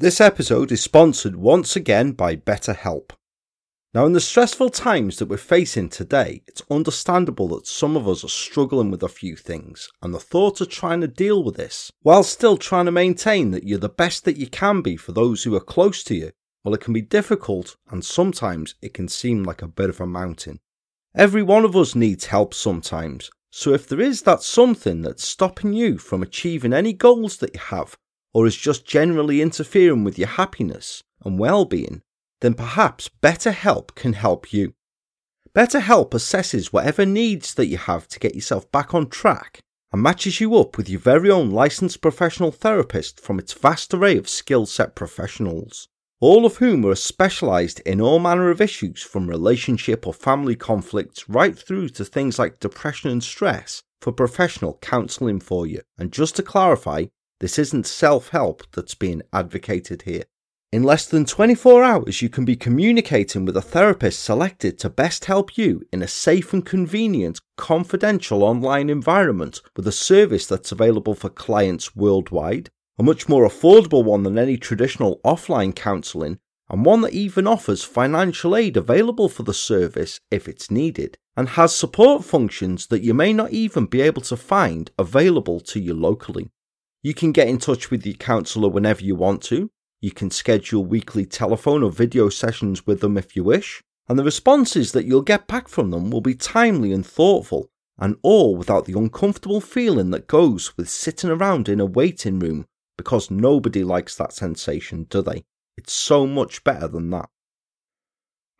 This episode is sponsored once again by BetterHelp. Now, in the stressful times that we're facing today, it's understandable that some of us are struggling with a few things, and the thought of trying to deal with this while still trying to maintain that you're the best that you can be for those who are close to you, well, it can be difficult and sometimes it can seem like a bit of a mountain. Every one of us needs help sometimes, so if there is that something that's stopping you from achieving any goals that you have, or is just generally interfering with your happiness and well being, then perhaps BetterHelp can help you. BetterHelp assesses whatever needs that you have to get yourself back on track and matches you up with your very own licensed professional therapist from its vast array of skill set professionals, all of whom are specialised in all manner of issues from relationship or family conflicts right through to things like depression and stress for professional counselling for you. And just to clarify, this isn't self help that's being advocated here. In less than 24 hours, you can be communicating with a therapist selected to best help you in a safe and convenient, confidential online environment with a service that's available for clients worldwide, a much more affordable one than any traditional offline counselling, and one that even offers financial aid available for the service if it's needed, and has support functions that you may not even be able to find available to you locally. You can get in touch with your counsellor whenever you want to. You can schedule weekly telephone or video sessions with them if you wish, and the responses that you'll get back from them will be timely and thoughtful, and all without the uncomfortable feeling that goes with sitting around in a waiting room because nobody likes that sensation, do they? It's so much better than that.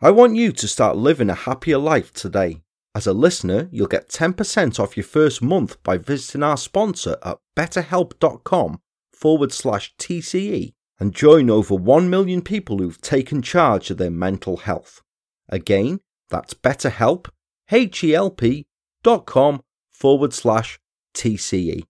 I want you to start living a happier life today. As a listener, you'll get 10% off your first month by visiting our sponsor at betterhelp.com forward slash TCE and join over 1 million people who've taken charge of their mental health. Again, that's betterhelp, H-E-L-P dot com forward slash TCE.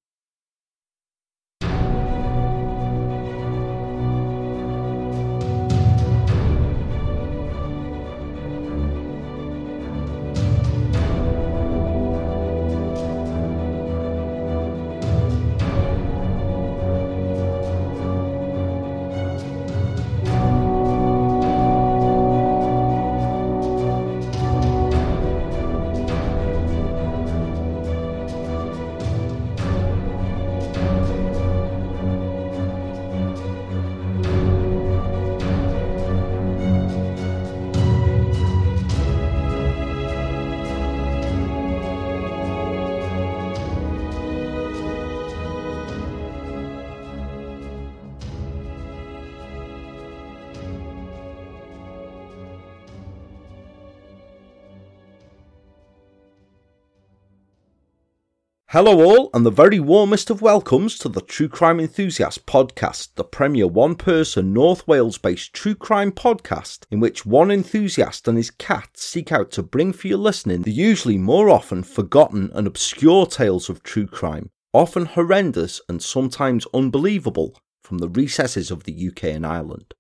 Hello, all, and the very warmest of welcomes to the True Crime Enthusiast podcast, the premier one person North Wales based true crime podcast in which one enthusiast and his cat seek out to bring for your listening the usually more often forgotten and obscure tales of true crime, often horrendous and sometimes unbelievable, from the recesses of the UK and Ireland.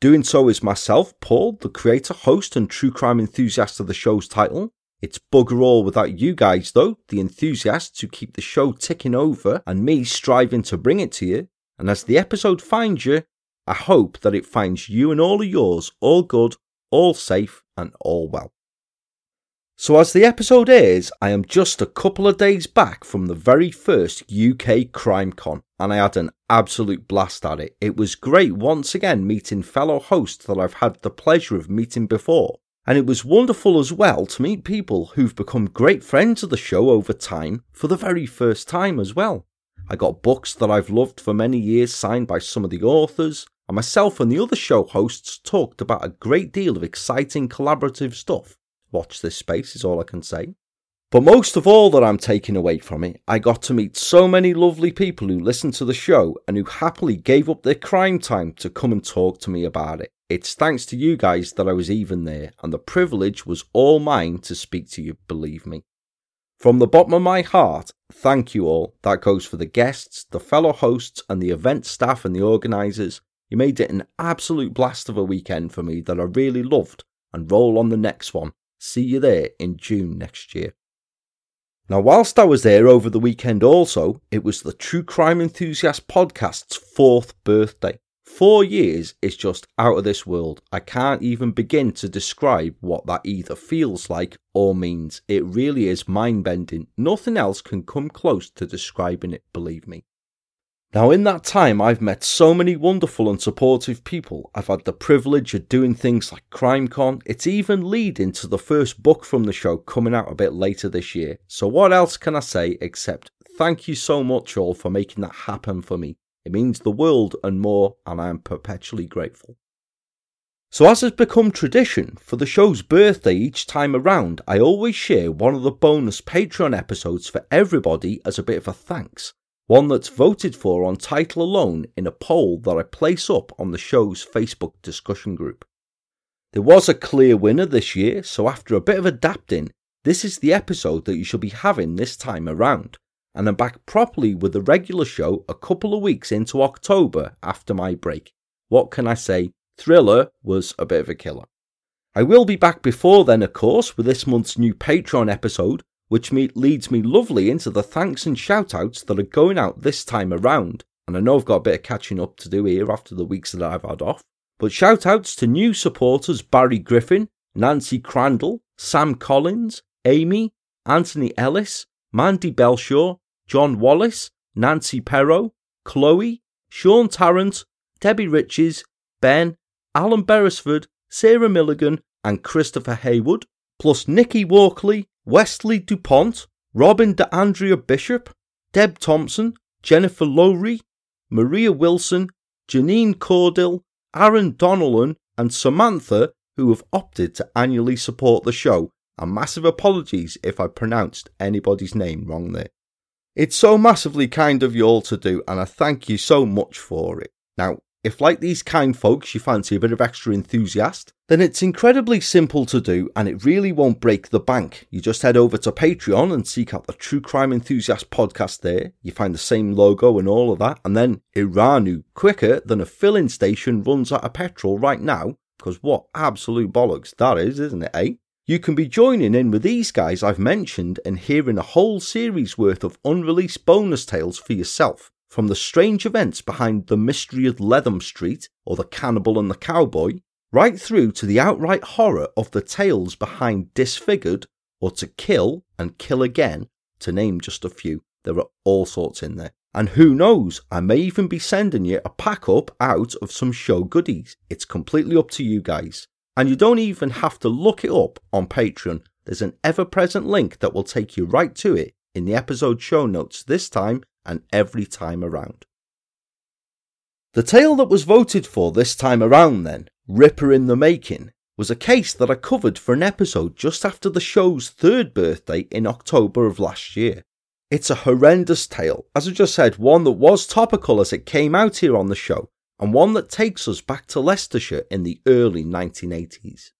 Doing so is myself, Paul, the creator, host, and true crime enthusiast of the show's title, it's bugger all without you guys, though, the enthusiasts who keep the show ticking over and me striving to bring it to you. And as the episode finds you, I hope that it finds you and all of yours all good, all safe, and all well. So, as the episode airs, I am just a couple of days back from the very first UK CrimeCon, and I had an absolute blast at it. It was great once again meeting fellow hosts that I've had the pleasure of meeting before, and it was wonderful as well to meet people who've become great friends of the show over time for the very first time as well. I got books that I've loved for many years signed by some of the authors, and myself and the other show hosts talked about a great deal of exciting collaborative stuff. Watch this space is all I can say. But most of all that I'm taking away from it, I got to meet so many lovely people who listened to the show and who happily gave up their crime time to come and talk to me about it. It's thanks to you guys that I was even there, and the privilege was all mine to speak to you, believe me. From the bottom of my heart, thank you all. That goes for the guests, the fellow hosts, and the event staff and the organisers. You made it an absolute blast of a weekend for me that I really loved, and roll on the next one. See you there in June next year. Now, whilst I was there over the weekend also, it was the True Crime Enthusiast podcast's fourth birthday. Four years is just out of this world. I can't even begin to describe what that either feels like or means. It really is mind bending. Nothing else can come close to describing it, believe me. Now, in that time, I've met so many wonderful and supportive people. I've had the privilege of doing things like CrimeCon. It's even leading to the first book from the show coming out a bit later this year. So, what else can I say except thank you so much, all, for making that happen for me. It means the world and more, and I am perpetually grateful. So, as has become tradition, for the show's birthday each time around, I always share one of the bonus Patreon episodes for everybody as a bit of a thanks. One that's voted for on title alone in a poll that I place up on the show's Facebook discussion group. There was a clear winner this year, so after a bit of adapting, this is the episode that you should be having this time around and I'm back properly with the regular show a couple of weeks into October after my break. What can I say? Thriller was a bit of a killer. I will be back before then, of course, with this month's new Patreon episode, which me- leads me lovely into the thanks and shoutouts that are going out this time around. And I know I've got a bit of catching up to do here after the weeks that I've had off. But shoutouts to new supporters Barry Griffin, Nancy Crandall, Sam Collins, Amy, Anthony Ellis, Mandy Belshaw, John Wallace, Nancy Perrow, Chloe, Sean Tarrant, Debbie Riches, Ben, Alan Beresford, Sarah Milligan, and Christopher Haywood, plus Nikki Walkley, Wesley DuPont, Robin DeAndrea Bishop, Deb Thompson, Jennifer Lowry, Maria Wilson, Janine Cordill, Aaron Donnellan, and Samantha, who have opted to annually support the show. And massive apologies if I pronounced anybody's name wrong there. It's so massively kind of you all to do, and I thank you so much for it. Now, if like these kind folks you fancy a bit of extra enthusiast, then it's incredibly simple to do and it really won't break the bank. You just head over to Patreon and seek out the True Crime Enthusiast podcast there. You find the same logo and all of that, and then Iranu, quicker than a filling station runs out of petrol right now, because what absolute bollocks that is, isn't it, eh? You can be joining in with these guys I've mentioned and hearing a whole series worth of unreleased bonus tales for yourself, from the strange events behind the mystery of Leatham Street or the cannibal and the cowboy, right through to the outright horror of the tales behind Disfigured or To Kill and Kill Again, to name just a few. There are all sorts in there. And who knows, I may even be sending you a pack up out of some show goodies. It's completely up to you guys. And you don't even have to look it up on Patreon. There's an ever present link that will take you right to it in the episode show notes this time and every time around. The tale that was voted for this time around, then, Ripper in the Making, was a case that I covered for an episode just after the show's third birthday in October of last year. It's a horrendous tale, as I just said, one that was topical as it came out here on the show, and one that takes us back to Leicestershire in the early 1980s.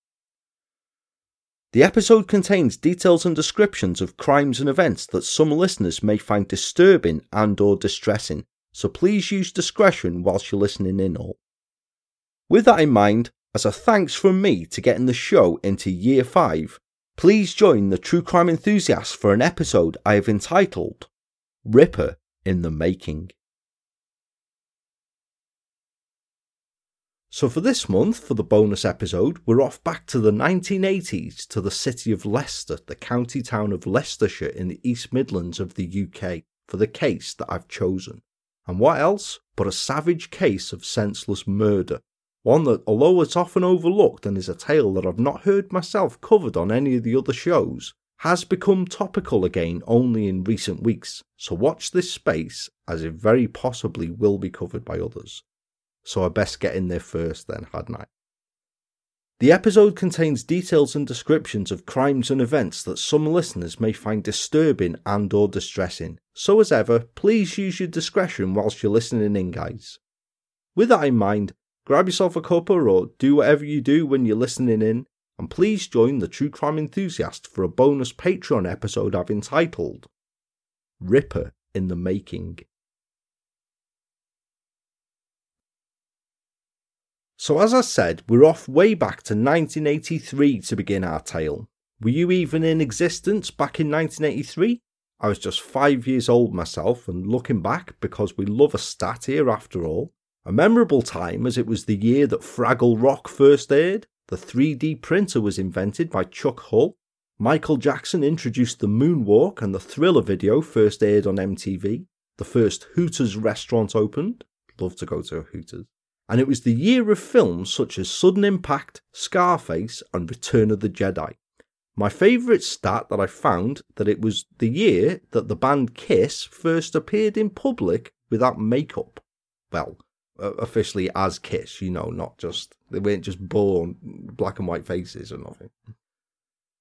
The episode contains details and descriptions of crimes and events that some listeners may find disturbing and or distressing, so please use discretion whilst you're listening in all. With that in mind, as a thanks from me to getting the show into year 5, please join the true crime enthusiasts for an episode I have entitled Ripper in the Making. So, for this month, for the bonus episode, we're off back to the 1980s to the city of Leicester, the county town of Leicestershire in the East Midlands of the UK, for the case that I've chosen. And what else but a savage case of senseless murder? One that, although it's often overlooked and is a tale that I've not heard myself covered on any of the other shows, has become topical again only in recent weeks. So watch this space as it very possibly will be covered by others so I best get in there first then, hadn't I? The episode contains details and descriptions of crimes and events that some listeners may find disturbing and or distressing. So as ever, please use your discretion whilst you're listening in guys. With that in mind, grab yourself a cuppa or do whatever you do when you're listening in and please join the True Crime Enthusiast for a bonus Patreon episode I've entitled Ripper in the Making. So, as I said, we're off way back to 1983 to begin our tale. Were you even in existence back in 1983? I was just five years old myself, and looking back, because we love a stat here after all, A memorable time as it was the year that Fraggle Rock first aired, the 3D printer was invented by Chuck Hull, Michael Jackson introduced the moonwalk and the thriller video first aired on MTV, the first Hooters restaurant opened. Love to go to Hooters. And it was the year of films such as Sudden Impact, Scarface, and Return of the Jedi. My favourite stat that I found that it was the year that the band Kiss first appeared in public without makeup. Well, officially as Kiss, you know, not just they weren't just born black and white faces or nothing.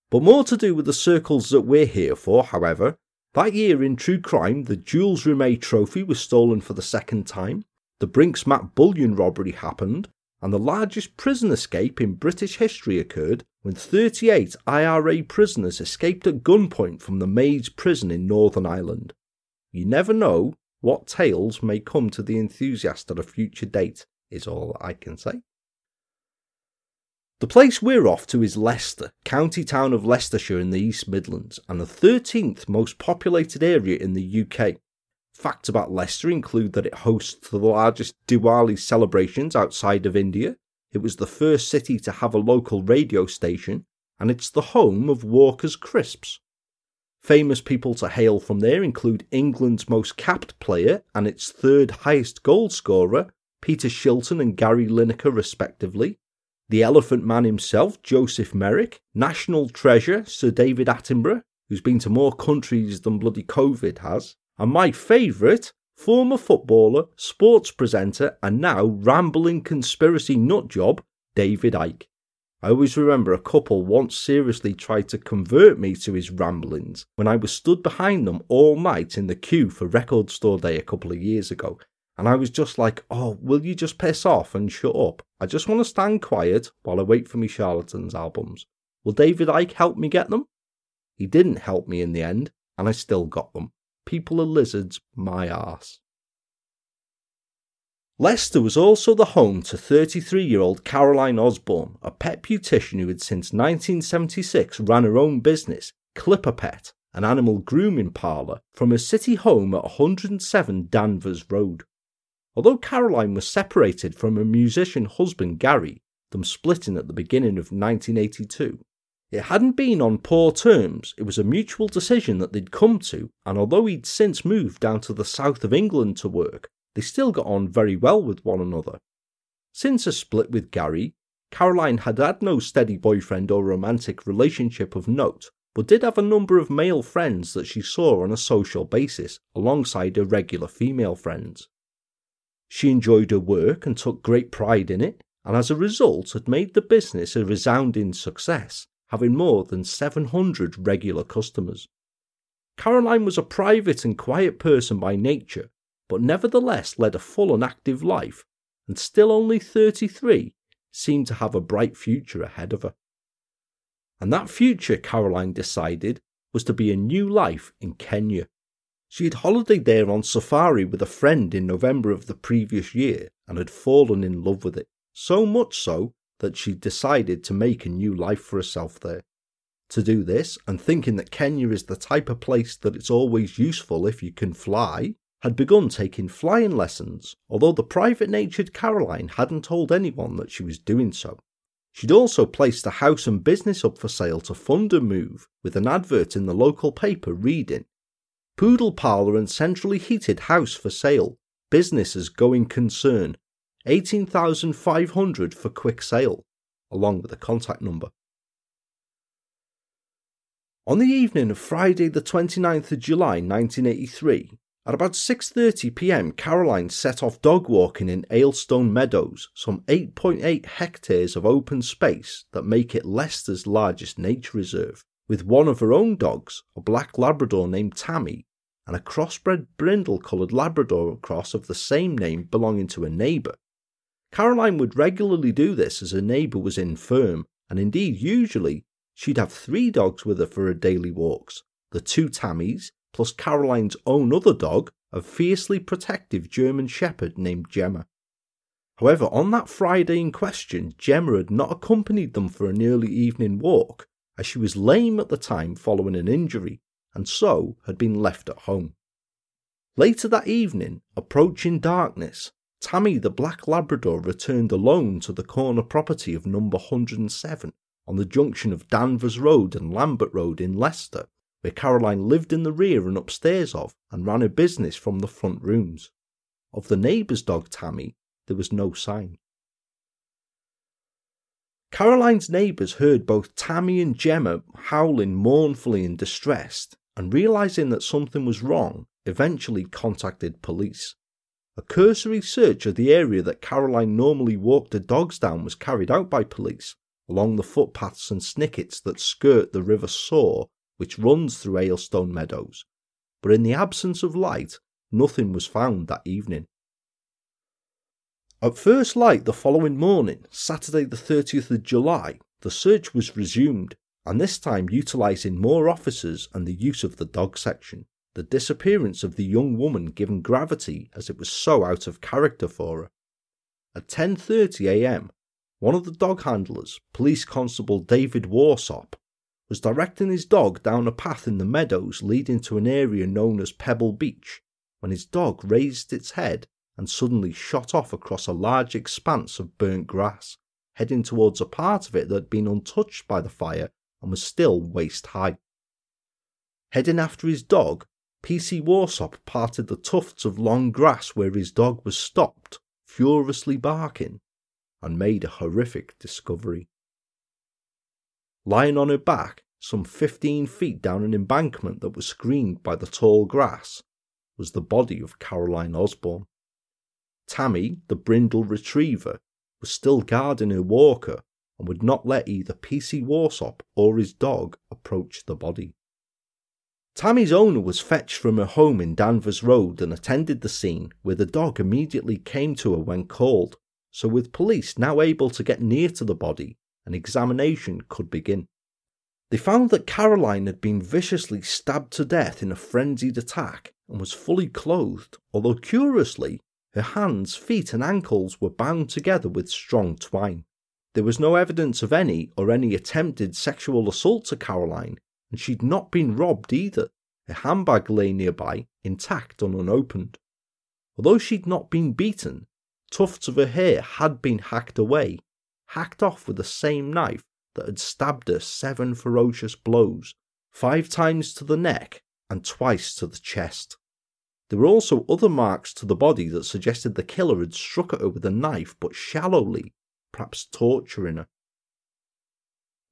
But more to do with the circles that we're here for, however. That year in True Crime, the Jules Rimet trophy was stolen for the second time, the Brink's-Mat bullion robbery happened, and the largest prison escape in British history occurred when 38 IRA prisoners escaped at gunpoint from the Maze prison in Northern Ireland. You never know what tales may come to the enthusiast at a future date, is all I can say. The place we're off to is Leicester, county town of Leicestershire in the East Midlands, and the 13th most populated area in the UK. Facts about Leicester include that it hosts the largest Diwali celebrations outside of India, it was the first city to have a local radio station, and it's the home of Walker's Crisps. Famous people to hail from there include England's most capped player and its third highest goal scorer, Peter Shilton and Gary Lineker, respectively, the Elephant Man himself, Joseph Merrick, National Treasure, Sir David Attenborough, who's been to more countries than bloody COVID has, and my favourite, former footballer, sports presenter, and now rambling conspiracy nutjob, David Icke. I always remember a couple once seriously tried to convert me to his ramblings when I was stood behind them all night in the queue for Record Store Day a couple of years ago. And I was just like, oh, will you just piss off and shut up? I just want to stand quiet while I wait for me charlatans albums. Will David Icke help me get them? He didn't help me in the end, and I still got them. People are lizards, my arse. Leicester was also the home to 33 year old Caroline Osborne, a pet beautician who had since 1976 ran her own business, Clipper Pet, an animal grooming parlour, from her city home at 107 Danvers Road. Although Caroline was separated from her musician husband Gary, them splitting at the beginning of 1982, it hadn't been on poor terms, it was a mutual decision that they'd come to, and although he'd since moved down to the south of England to work, they still got on very well with one another. Since a split with Gary, Caroline had had no steady boyfriend or romantic relationship of note, but did have a number of male friends that she saw on a social basis alongside her regular female friends. She enjoyed her work and took great pride in it, and as a result had made the business a resounding success, having more than 700 regular customers. Caroline was a private and quiet person by nature, but nevertheless led a full and active life, and still only 33, seemed to have a bright future ahead of her. And that future, Caroline decided, was to be a new life in Kenya. She had holidayed there on safari with a friend in November of the previous year and had fallen in love with it, so much so that she decided to make a new life for herself there. To do this, and thinking that Kenya is the type of place that it's always useful if you can fly, had begun taking flying lessons, although the private natured Caroline hadn't told anyone that she was doing so. She'd also placed a house and business up for sale to fund her move, with an advert in the local paper reading Poodle parlour and centrally heated house for sale. Business as going concern. 18500 for quick sale, along with a contact number. On the evening of Friday the 29th of July 1983, at about 6:30 p.m., Caroline set off dog walking in Aylstone Meadows, some 8.8 hectares of open space that make it Leicester's largest nature reserve, with one of her own dogs, a black Labrador named Tammy, and a crossbred brindle coloured Labrador cross of the same name belonging to a neighbour, Caroline would regularly do this as her neighbour was infirm, and indeed, usually, she'd have three dogs with her for her daily walks the two Tammies, plus Caroline's own other dog, a fiercely protective German Shepherd named Gemma. However, on that Friday in question, Gemma had not accompanied them for an early evening walk, as she was lame at the time following an injury, and so had been left at home. Later that evening, approaching darkness, Tammy the Black Labrador returned alone to the corner property of number 107 on the junction of Danvers Road and Lambert Road in Leicester, where Caroline lived in the rear and upstairs of and ran her business from the front rooms. Of the neighbour's dog Tammy, there was no sign. Caroline's neighbours heard both Tammy and Gemma howling mournfully and distressed, and realizing that something was wrong, eventually contacted police. A cursory search of the area that Caroline normally walked her dogs down was carried out by police along the footpaths and snickets that skirt the River Soar, which runs through Aylstone Meadows, but in the absence of light, nothing was found that evening. At first light the following morning, Saturday the 30th of July, the search was resumed, and this time utilising more officers and the use of the dog section the disappearance of the young woman given gravity as it was so out of character for her. At 10:30 a.m., one of the dog handlers, Police Constable David Warsop, was directing his dog down a path in the meadows leading to an area known as Pebble Beach when his dog raised its head and suddenly shot off across a large expanse of burnt grass, heading towards a part of it that had been untouched by the fire and was still waist high. Heading after his dog, PC Warsop parted the tufts of long grass where his dog was stopped, furiously barking, and made a horrific discovery. Lying on her back, some 15 feet down an embankment that was screened by the tall grass, was the body of Caroline Osborne. Tammy, the brindle retriever, was still guarding her walker and would not let either PC Warsop or his dog approach the body. Tammy's owner was fetched from her home in Danvers Road and attended the scene, where the dog immediately came to her when called. So, with police now able to get near to the body, an examination could begin. They found that Caroline had been viciously stabbed to death in a frenzied attack and was fully clothed, although curiously, her hands, feet, and ankles were bound together with strong twine. There was no evidence of any or any attempted sexual assault to Caroline, and she'd not been robbed either. Her handbag lay nearby, intact and unopened. Although she'd not been beaten, tufts of her hair had been hacked away, hacked off with the same knife that had stabbed her seven ferocious blows, five times to the neck and twice to the chest. There were also other marks to the body that suggested the killer had struck at her with a knife but shallowly, perhaps torturing her.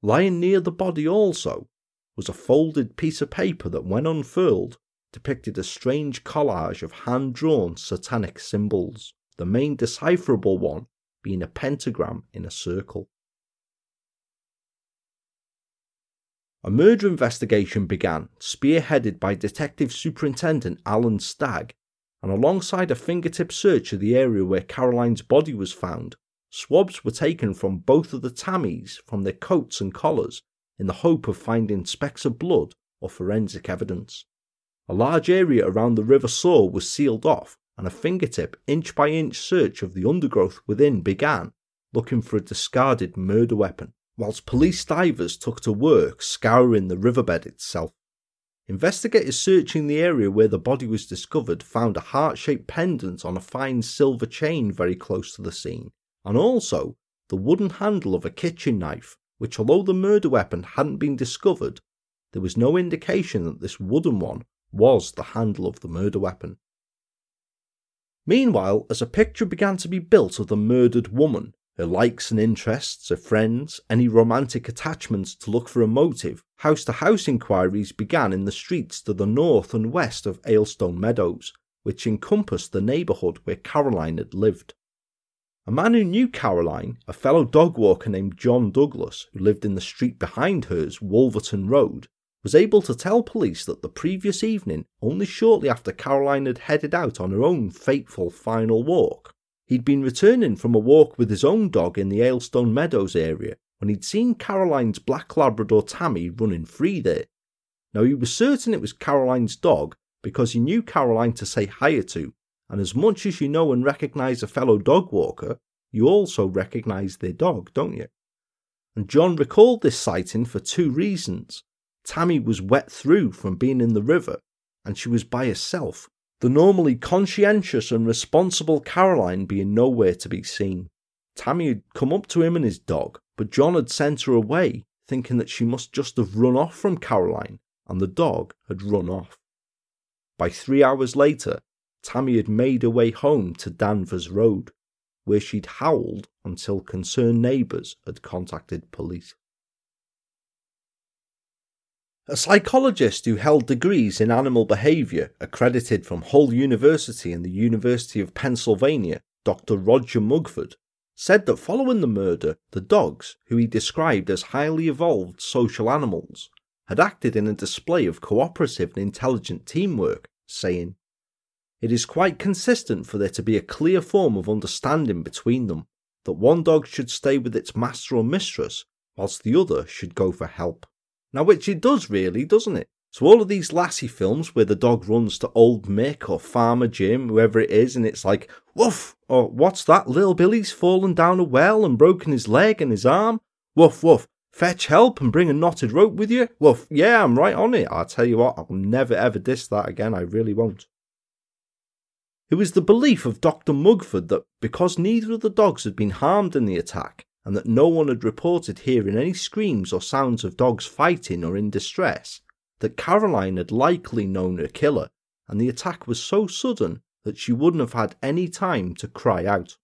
Lying near the body also was a folded piece of paper that, when unfurled, depicted a strange collage of hand drawn satanic symbols, the main decipherable one being a pentagram in a circle. A murder investigation began, spearheaded by Detective Superintendent Alan Stagg, and alongside a fingertip search of the area where Caroline's body was found, swabs were taken from both of the Tammys from their coats and collars in the hope of finding specks of blood or forensic evidence. A large area around the River Soar was sealed off, and a fingertip, inch by inch search of the undergrowth within began, looking for a discarded murder weapon, whilst police divers took to work scouring the riverbed itself. Investigators searching the area where the body was discovered found a heart shaped pendant on a fine silver chain very close to the scene, and also the wooden handle of a kitchen knife which, although the murder weapon hadn't been discovered, there was no indication that this wooden one was the handle of the murder weapon. Meanwhile, as a picture began to be built of the murdered woman, her likes and interests, her friends, any romantic attachments to look for a motive, house to house inquiries began in the streets to the north and west of Aylstone Meadows, which encompassed the neighbourhood where Caroline had lived. A man who knew Caroline, a fellow dog walker named John Douglas, who lived in the street behind hers, Wolverton Road, was able to tell police that the previous evening, only shortly after Caroline had headed out on her own fateful final walk, he'd been returning from a walk with his own dog in the Aylstone Meadows area when he'd seen Caroline's black Labrador Tammy running free there. Now he was certain it was Caroline's dog because he knew Caroline to say hiya to and as much as you know and recognize a fellow dog walker, you also recognize their dog, don't you? And John recalled this sighting for two reasons. Tammy was wet through from being in the river, and she was by herself, the normally conscientious and responsible Caroline being nowhere to be seen. Tammy had come up to him and his dog, but John had sent her away, thinking that she must just have run off from Caroline, and the dog had run off. By three hours later, Tammy had made her way home to Danvers Road, where she'd howled until concerned neighbours had contacted police. A psychologist who held degrees in animal behaviour accredited from Hull University and the University of Pennsylvania, Dr. Roger Mugford, said that following the murder, the dogs, who he described as highly evolved social animals, had acted in a display of cooperative and intelligent teamwork, saying, It is quite consistent for there to be a clear form of understanding between them, that one dog should stay with its master or mistress, whilst the other should go for help. Now, which it does really, doesn't it? So all of these lassie films where the dog runs to old Mick or Farmer Jim, whoever it is, and it's like, woof, or what's that? Little Billy's fallen down a well and broken his leg and his arm. Woof, woof. Fetch help and bring a knotted rope with you. Woof, yeah, I'm right on it. I'll tell you what, I'll never ever diss that again. I really won't. It was the belief of Dr. Mugford that because neither of the dogs had been harmed in the attack, and that no one had reported hearing any screams or sounds of dogs fighting or in distress, that Caroline had likely known her killer, and the attack was so sudden that she wouldn't have had any time to cry out.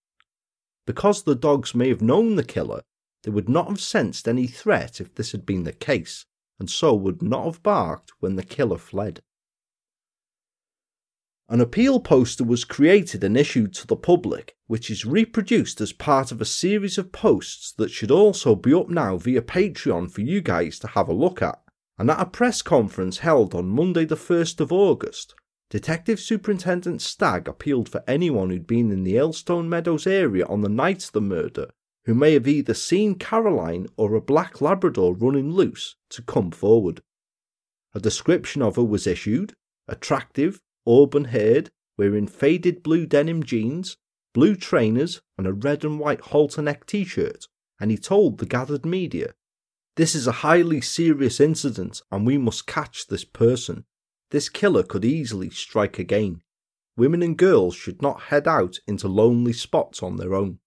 Because the dogs may have known the killer, they would not have sensed any threat if this had been the case, and so would not have barked when the killer fled. An appeal poster was created and issued to the public, which is reproduced as part of a series of posts that should also be up now via Patreon for you guys to have a look at. And at a press conference held on Monday, the 1st of August, Detective Superintendent Stagg appealed for anyone who'd been in the Aylstone Meadows area on the night of the murder who may have either seen Caroline or a black Labrador running loose to come forward. A description of her was issued attractive, auburn haired, wearing faded blue denim jeans, blue trainers, and a red and white halter neck t shirt, and he told the gathered media, This is a highly serious incident, and we must catch this person. This killer could easily strike again. Women and girls should not head out into lonely spots on their own.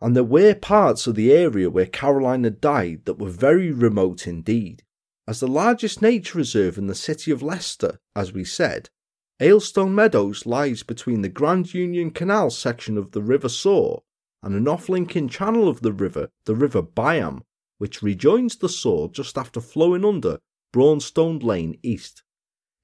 And there were parts of the area where Caroline had died that were very remote indeed. As the largest nature reserve in the city of Leicester, as we said, Aylstone Meadows lies between the Grand Union Canal section of the River Soar and an off-linking channel of the river, the River Biam, which rejoins the Soar just after flowing under Braunstone Lane East.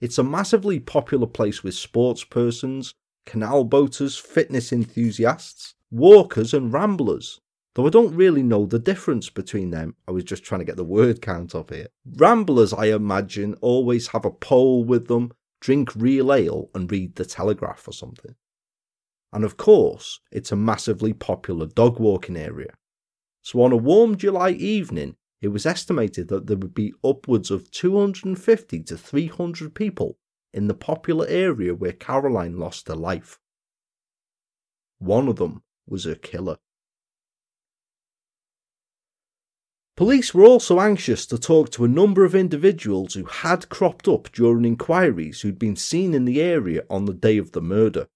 It's a massively popular place with sports persons, canal boaters, fitness enthusiasts, walkers, and ramblers. Though I don't really know the difference between them. I was just trying to get the word count up here. Ramblers, I imagine, always have a pole with them, drink real ale, and read the Telegraph or something. And of course, it's a massively popular dog walking area. So on a warm July evening, it was estimated that there would be upwards of 250 to 300 people in the popular area where Caroline lost her life. One of them was her killer. Police were also anxious to talk to a number of individuals who had cropped up during inquiries who'd been seen in the area on the day of the murder.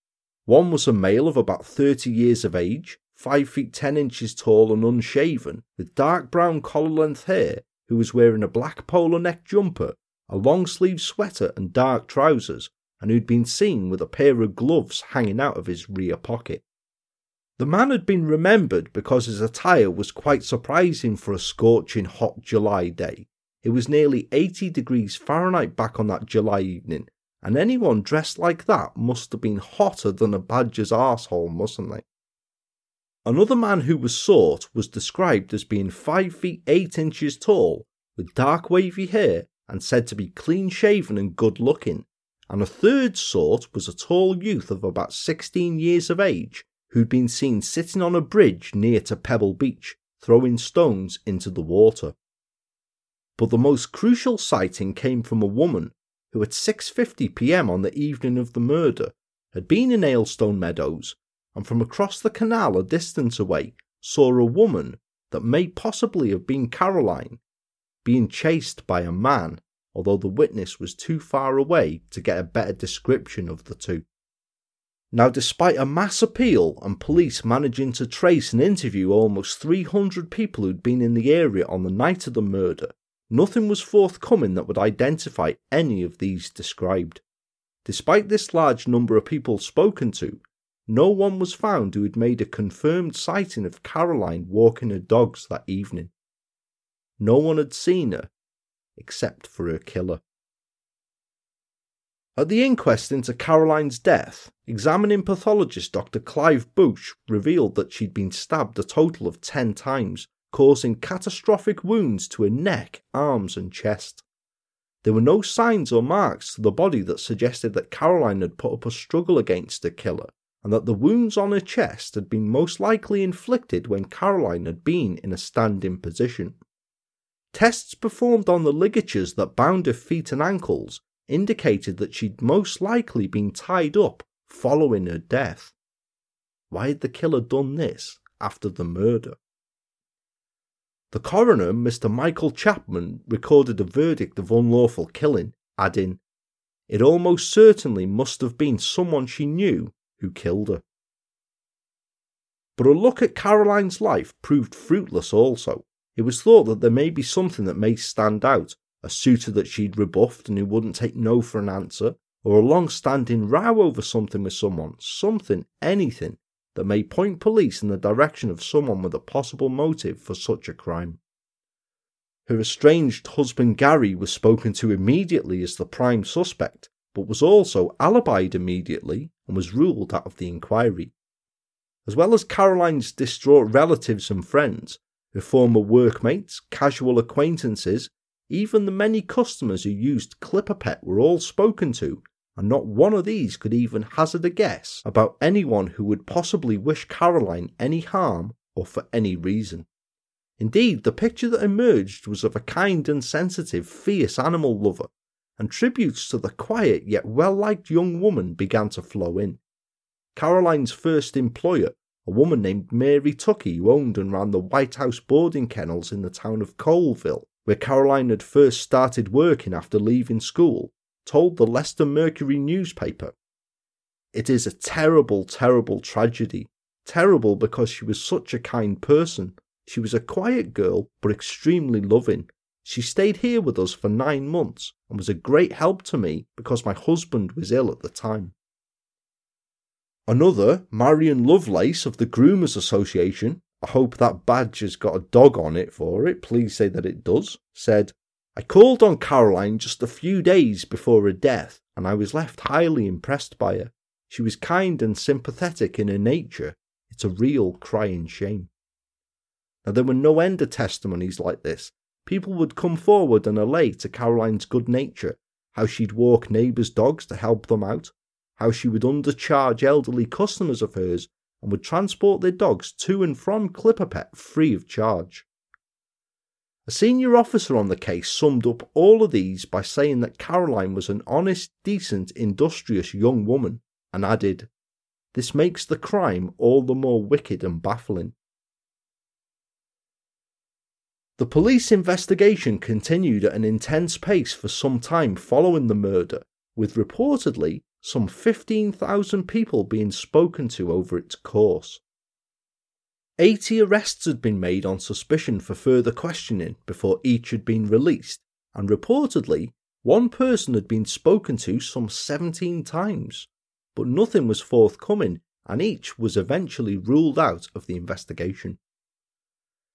One was a male of about 30 years of age, 5 feet 10 inches tall and unshaven, with dark brown collar length hair, who was wearing a black polo neck jumper, a long sleeved sweater, and dark trousers, and who'd been seen with a pair of gloves hanging out of his rear pocket. The man had been remembered because his attire was quite surprising for a scorching hot July day. It was nearly 80 degrees Fahrenheit back on that July evening, and anyone dressed like that must have been hotter than a badger's arsehole, mustn't they? Another man who was sought was described as being 5 feet 8 inches tall, with dark wavy hair, and said to be clean shaven and good looking. And a third sought was a tall youth of about 16 years of age who'd been seen sitting on a bridge near to Pebble Beach, throwing stones into the water. But the most crucial sighting came from a woman who at 6:50 p.m. on the evening of the murder had been in Aylstone Meadows and from across the canal a distance away saw a woman that may possibly have been Caroline being chased by a man although the witness was too far away to get a better description of the two. Now, despite a mass appeal and police managing to trace and interview almost 300 people who'd been in the area on the night of the murder, nothing was forthcoming that would identify any of these described. Despite this large number of people spoken to, no one was found who had made a confirmed sighting of Caroline walking her dogs that evening. No one had seen her, except for her killer. At the inquest into Caroline's death, examining pathologist Dr. Clive Bush revealed that she'd been stabbed a total of 10 times, causing catastrophic wounds to her neck, arms, and chest. There were no signs or marks to the body that suggested that Caroline had put up a struggle against the killer, and that the wounds on her chest had been most likely inflicted when Caroline had been in a standing position. Tests performed on the ligatures that bound her feet and ankles indicated that she'd most likely been tied up following her death. Why had the killer done this after the murder? The coroner, Mr. Michael Chapman, recorded a verdict of unlawful killing, adding, It almost certainly must have been someone she knew who killed her. But a look at Caroline's life proved fruitless also. It was thought that there may be something that may stand out, a suitor that she'd rebuffed and who wouldn't take no for an answer, or a long standing row over something with someone, something, anything, that may point police in the direction of someone with a possible motive for such a crime. Her estranged husband Gary was spoken to immediately as the prime suspect, but was also alibied immediately and was ruled out of the inquiry. As well as Caroline's distraught relatives and friends, her former workmates, casual acquaintances, even the many customers who used ClipperPet were all spoken to, and not one of these could even hazard a guess about anyone who would possibly wish Caroline any harm or for any reason. Indeed, the picture that emerged was of a kind and sensitive, fierce animal lover, and tributes to the quiet yet well liked young woman began to flow in. Caroline's first employer, a woman named Mary Tuckey, who owned and ran the White House boarding kennels in the town of Coalville, where Caroline had first started working after leaving school, told the Leicester Mercury newspaper. It is a terrible, terrible tragedy. Terrible because she was such a kind person. She was a quiet girl, but extremely loving. She stayed here with us for nine months and was a great help to me because my husband was ill at the time. Another, Marion Lovelace of the Groomers Association, I hope that badge has got a dog on it for it. Please say that it does. Said, I called on Caroline just a few days before her death, and I was left highly impressed by her. She was kind and sympathetic in her nature. It's a real crying shame. Now, there were no end of testimonies like this. People would come forward and allay to Caroline's good nature, how she'd walk neighbours' dogs to help them out, how she would undercharge elderly customers of hers and would transport their dogs to and from ClipperPet free of charge. A senior officer on the case summed up all of these by saying that Caroline was an honest, decent, industrious young woman, and added, This makes the crime all the more wicked and baffling. The police investigation continued at an intense pace for some time following the murder, with reportedly some 15,000 people being spoken to over its course. 80 arrests had been made on suspicion for further questioning before each had been released, and reportedly, one person had been spoken to some 17 times, but nothing was forthcoming, and each was eventually ruled out of the investigation.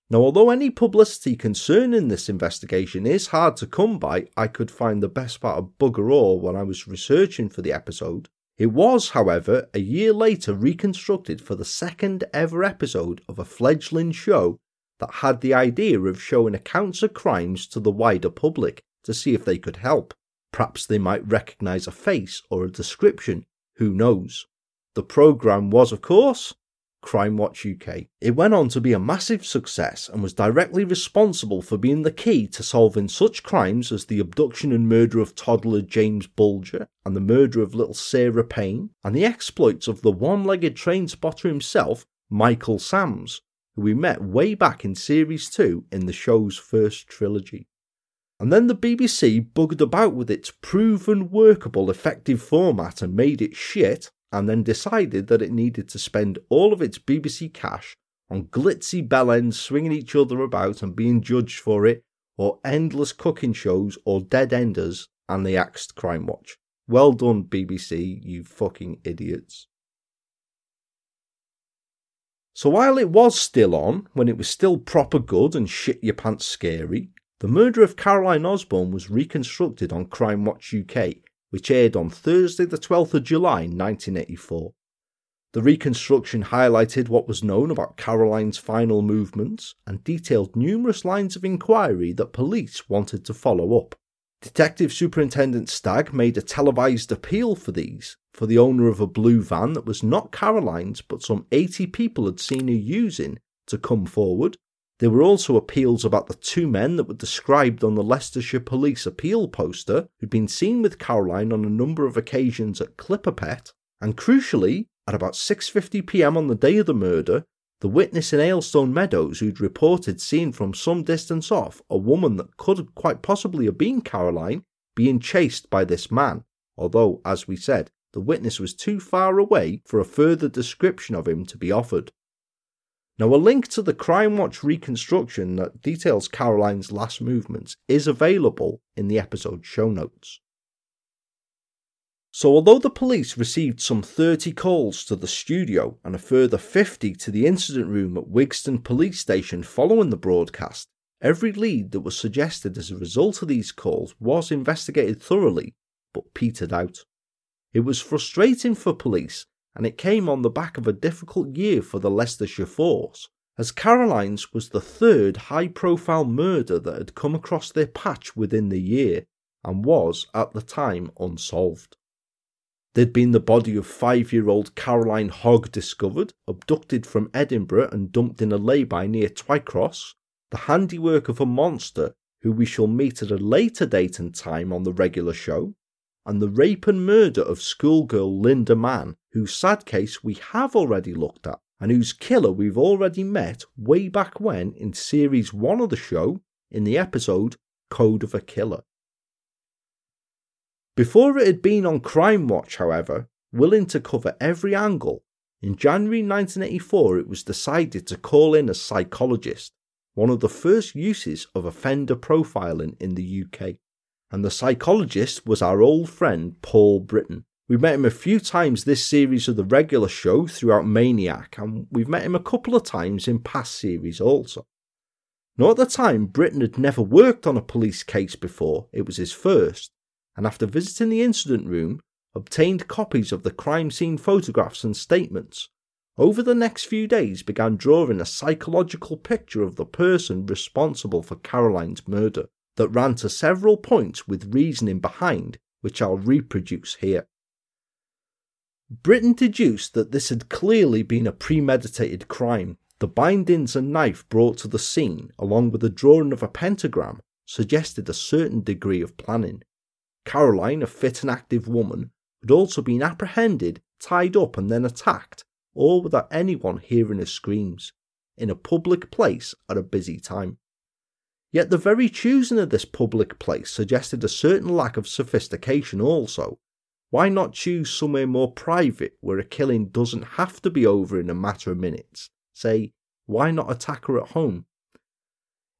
Now, although any publicity concerning this investigation is hard to come by, I could find the best part of bugger all when I was researching for the episode. It was, however, a year later reconstructed for the second ever episode of a fledgling show that had the idea of showing accounts of crimes to the wider public to see if they could help. Perhaps they might recognise a face or a description, who knows. The programme was, of course, Crimewatch UK. It went on to be a massive success and was directly responsible for being the key to solving such crimes as the abduction and murder of toddler James Bulger and the murder of little Sarah Payne and the exploits of the one legged train spotter himself, Michael Sams, who we met way back in Series 2 in the show's first trilogy. And then the BBC bugged about with its proven workable effective format and made it shit, and then decided that it needed to spend all of its BBC cash on glitzy bellends swinging each other about and being judged for it, or endless cooking shows or dead enders, and they axed Crimewatch. Well done, BBC, you fucking idiots. So while it was still on, when it was still proper good and shit your pants scary, the murder of Caroline Osborne was reconstructed on Crimewatch UK, which aired on Thursday, the 12th of July 1984. The reconstruction highlighted what was known about Caroline's final movements and detailed numerous lines of inquiry that police wanted to follow up. Detective Superintendent Stagg made a televised appeal for these, for the owner of a blue van that was not Caroline's but some 80 people had seen her using, to come forward there were also appeals about the two men that were described on the Leicestershire Police appeal poster who'd been seen with Caroline on a number of occasions at Clipperpet, and crucially, at about 6:50 p.m. on the day of the murder, the witness in Aylestone Meadows who'd reported seeing from some distance off a woman that could quite possibly have been Caroline being chased by this man, although, as we said, the witness was too far away for a further description of him to be offered. Now, a link to the Crimewatch reconstruction that details Caroline's last movements is available in the episode show notes. So, although the police received some 30 calls to the studio and a further 50 to the incident room at Wigston Police Station following the broadcast, every lead that was suggested as a result of these calls was investigated thoroughly, but petered out. It was frustrating for police and it came on the back of a difficult year for the Leicestershire force, as Caroline's was the third high profile murder that had come across their patch within the year and was, at the time, unsolved. There'd been the body of five year old Caroline Hogg discovered, abducted from Edinburgh and dumped in a lay-by near Twycross, the handiwork of a monster who we shall meet at a later date and time on the regular show, and the rape and murder of schoolgirl Linda Mann, whose sad case we have already looked at, and whose killer we've already met way back when in series 1 of the show in the episode Code of a Killer. Before it had been on Crimewatch, however, willing to cover every angle, in January 1984 it was decided to call in a psychologist, one of the first uses of offender profiling in the UK and the psychologist was our old friend Paul Britton. We met him a few times this series of the regular show throughout Maniac, and we've met him a couple of times in past series also. Now, at the time, Britton had never worked on a police case before, it was his first, and after visiting the incident room, obtained copies of the crime scene photographs and statements. Over the next few days, began drawing a psychological picture of the person responsible for Caroline's murder that ran to several points with reasoning behind, which I'll reproduce here. Britton deduced that this had clearly been a premeditated crime. The bindings and knife brought to the scene, along with the drawing of a pentagram, suggested a certain degree of planning. Caroline, a fit and active woman, had also been apprehended, tied up, and then attacked, all without anyone hearing her screams, in a public place at a busy time. Yet the very choosing of this public place suggested a certain lack of sophistication also. Why not choose somewhere more private where a killing doesn't have to be over in a matter of minutes? Say, why not attack her at home?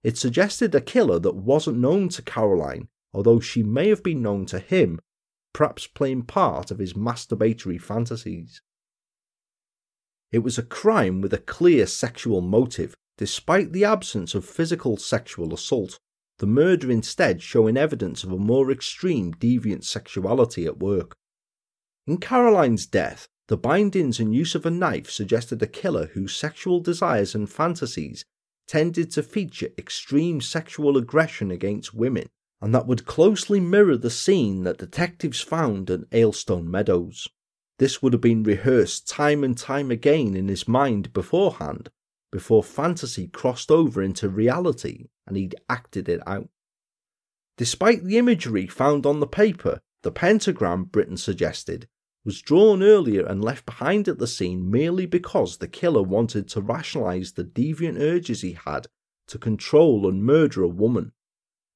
It suggested a killer that wasn't known to Caroline, although she may have been known to him, perhaps playing part of his masturbatory fantasies. It was a crime with a clear sexual motive, Despite the absence of physical sexual assault, the murder instead showing evidence of a more extreme deviant sexuality at work. In Caroline's death, the bindings and use of a knife suggested a killer whose sexual desires and fantasies tended to feature extreme sexual aggression against women, and that would closely mirror the scene that detectives found at Aylestone Meadows. This would have been rehearsed time and time again in his mind beforehand, before fantasy crossed over into reality and he'd acted it out. Despite the imagery found on the paper, the pentagram Britton suggested was drawn earlier and left behind at the scene merely because the killer wanted to rationalise the deviant urges he had to control and murder a woman.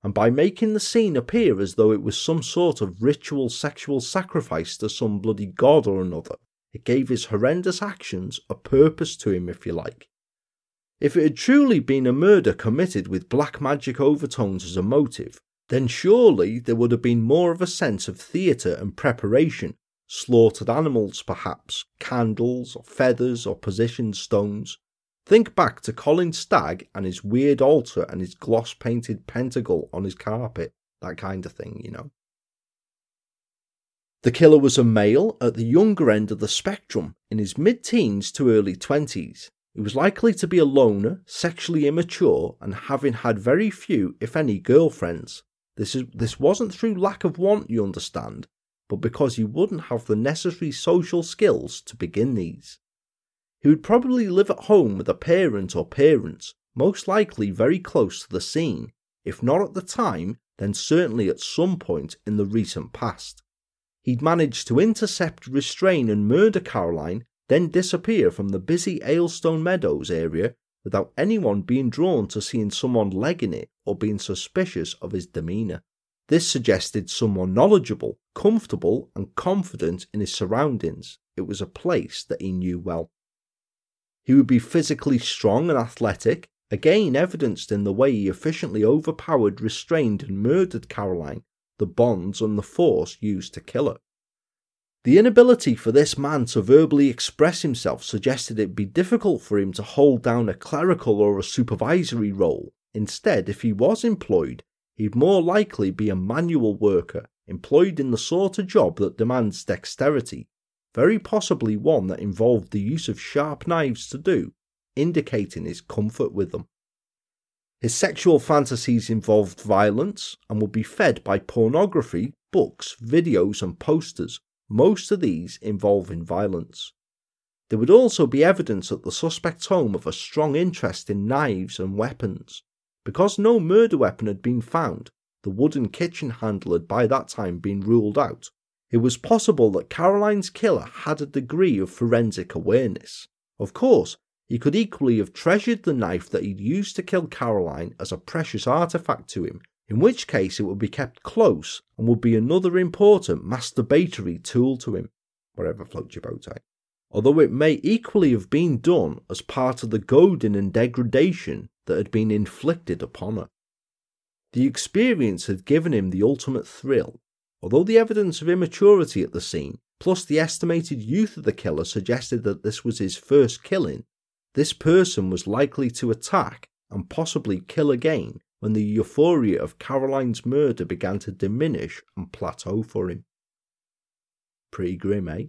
and by making the scene appear as though it was some sort of ritual sexual sacrifice to some bloody god or another, it gave his horrendous actions a purpose to him, if you like. If it had truly been a murder committed with black magic overtones as a motive, then surely there would have been more of a sense of theatre and preparation. Slaughtered animals, perhaps, candles, or feathers, or positioned stones. Think back to Colin Stagg and his weird altar and his gloss painted pentacle on his carpet, that kind of thing, you know. The killer was a male at the younger end of the spectrum, in his mid teens to early 20s. He was likely to be a loner, sexually immature, and having had very few, if any, girlfriends. This, is, this wasn't through lack of want, you understand, but because he wouldn't have the necessary social skills to begin these. He would probably live at home with a parent or parents, most likely very close to the scene, if not at the time, then certainly at some point in the recent past. He'd managed to intercept, restrain, and murder Caroline, then disappear from the busy Aylestone Meadows area without anyone being drawn to seeing someone legging it or being suspicious of his demeanour. This suggested someone knowledgeable, comfortable, and confident in his surroundings. It was a place that he knew well. He would be physically strong and athletic, again evidenced in the way he efficiently overpowered, restrained, and murdered Caroline, the bonds and the force used to kill her. The inability for this man to verbally express himself suggested it'd be difficult for him to hold down a clerical or a supervisory role. Instead, if he was employed, he'd more likely be a manual worker, employed in the sort of job that demands dexterity, very possibly one that involved the use of sharp knives to do, indicating his comfort with them. His sexual fantasies involved violence and would be fed by pornography, books, videos, and posters, most of these involving violence. There would also be evidence at the suspect's home of a strong interest in knives and weapons. Because no murder weapon had been found, the wooden kitchen handle had by that time been ruled out, it was possible that Caroline's killer had a degree of forensic awareness. Of course, he could equally have treasured the knife that he'd used to kill Caroline as a precious artifact to him, in which case it would be kept close and would be another important masturbatory tool to him, wherever floats your boat, eh? Although it may equally have been done as part of the goading and degradation that had been inflicted upon her. The experience had given him the ultimate thrill Although the evidence of immaturity at the scene, plus the estimated youth of the killer suggested that this was his first killing, this person was likely to attack and possibly kill again when the euphoria of Caroline's murder began to diminish and plateau for him. Pretty grim, eh?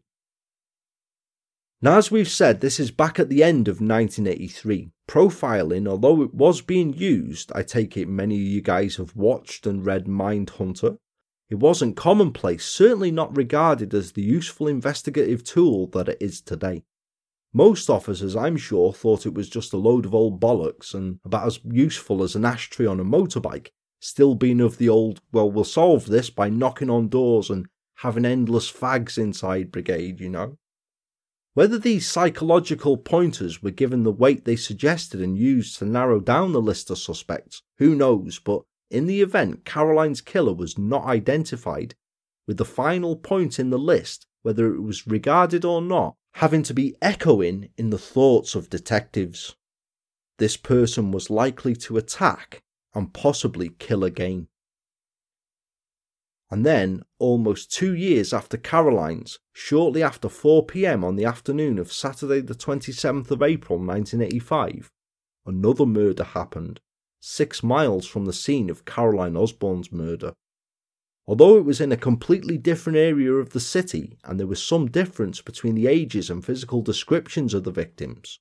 Now, as we've said, this is back at the end of 1983. Profiling, although it was being used, I take it many of you guys have watched and read Mindhunter, it wasn't commonplace, certainly not regarded as the useful investigative tool that it is today. Most officers, I'm sure, thought it was just a load of old bollocks and about as useful as an ashtray on a motorbike, still being of the old, well, we'll solve this by knocking on doors and having endless fags inside brigade, you know. Whether these psychological pointers were given the weight they suggested and used to narrow down the list of suspects, who knows, but in the event, Caroline's killer was not identified, with the final point in the list, whether it was regarded or not, having to be echoing in the thoughts of detectives. This person was likely to attack and possibly kill again. And then, almost two years after Caroline's, shortly after 4 pm on the afternoon of Saturday, the 27th of April 1985, another murder happened six miles from the scene of Caroline Osborne's murder. Although it was in a completely different area of the city and there was some difference between the ages and physical descriptions of the victims,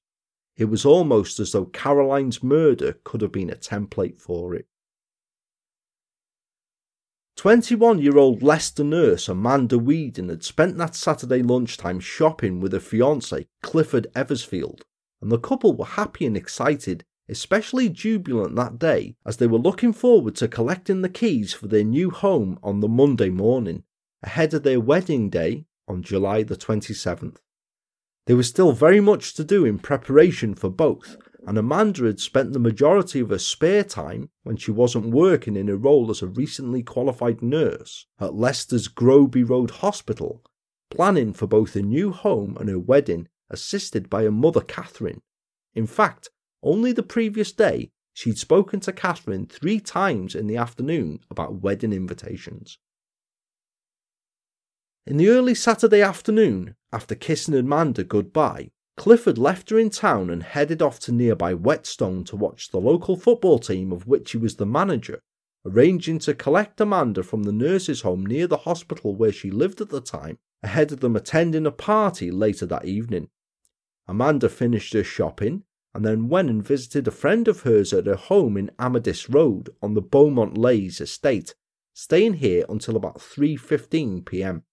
it was almost as though Caroline's murder could have been a template for it. 21 year old Leicester nurse Amanda Weedon had spent that Saturday lunchtime shopping with her fiance Clifford Eversfield, and the couple were happy and excited especially jubilant that day as they were looking forward to collecting the keys for their new home on the Monday morning, ahead of their wedding day on July the 27th. There was still very much to do in preparation for both, and Amanda had spent the majority of her spare time, when she wasn't working in her role as a recently qualified nurse, at Leicester's Groby Road Hospital, planning for both a new home and her wedding, assisted by her mother Catherine. In fact, only the previous day, she'd spoken to Catherine three times in the afternoon about wedding invitations. In the early Saturday afternoon, after kissing Amanda goodbye, Clifford left her in town and headed off to nearby Whetstone to watch the local football team of which he was the manager, arranging to collect Amanda from the nurse's home near the hospital where she lived at the time, ahead of them attending a party later that evening. Amanda finished her shopping and then went and visited a friend of hers at her home in Amadis Road on the Beaumont Leys estate, staying here until about 3:15 p.m.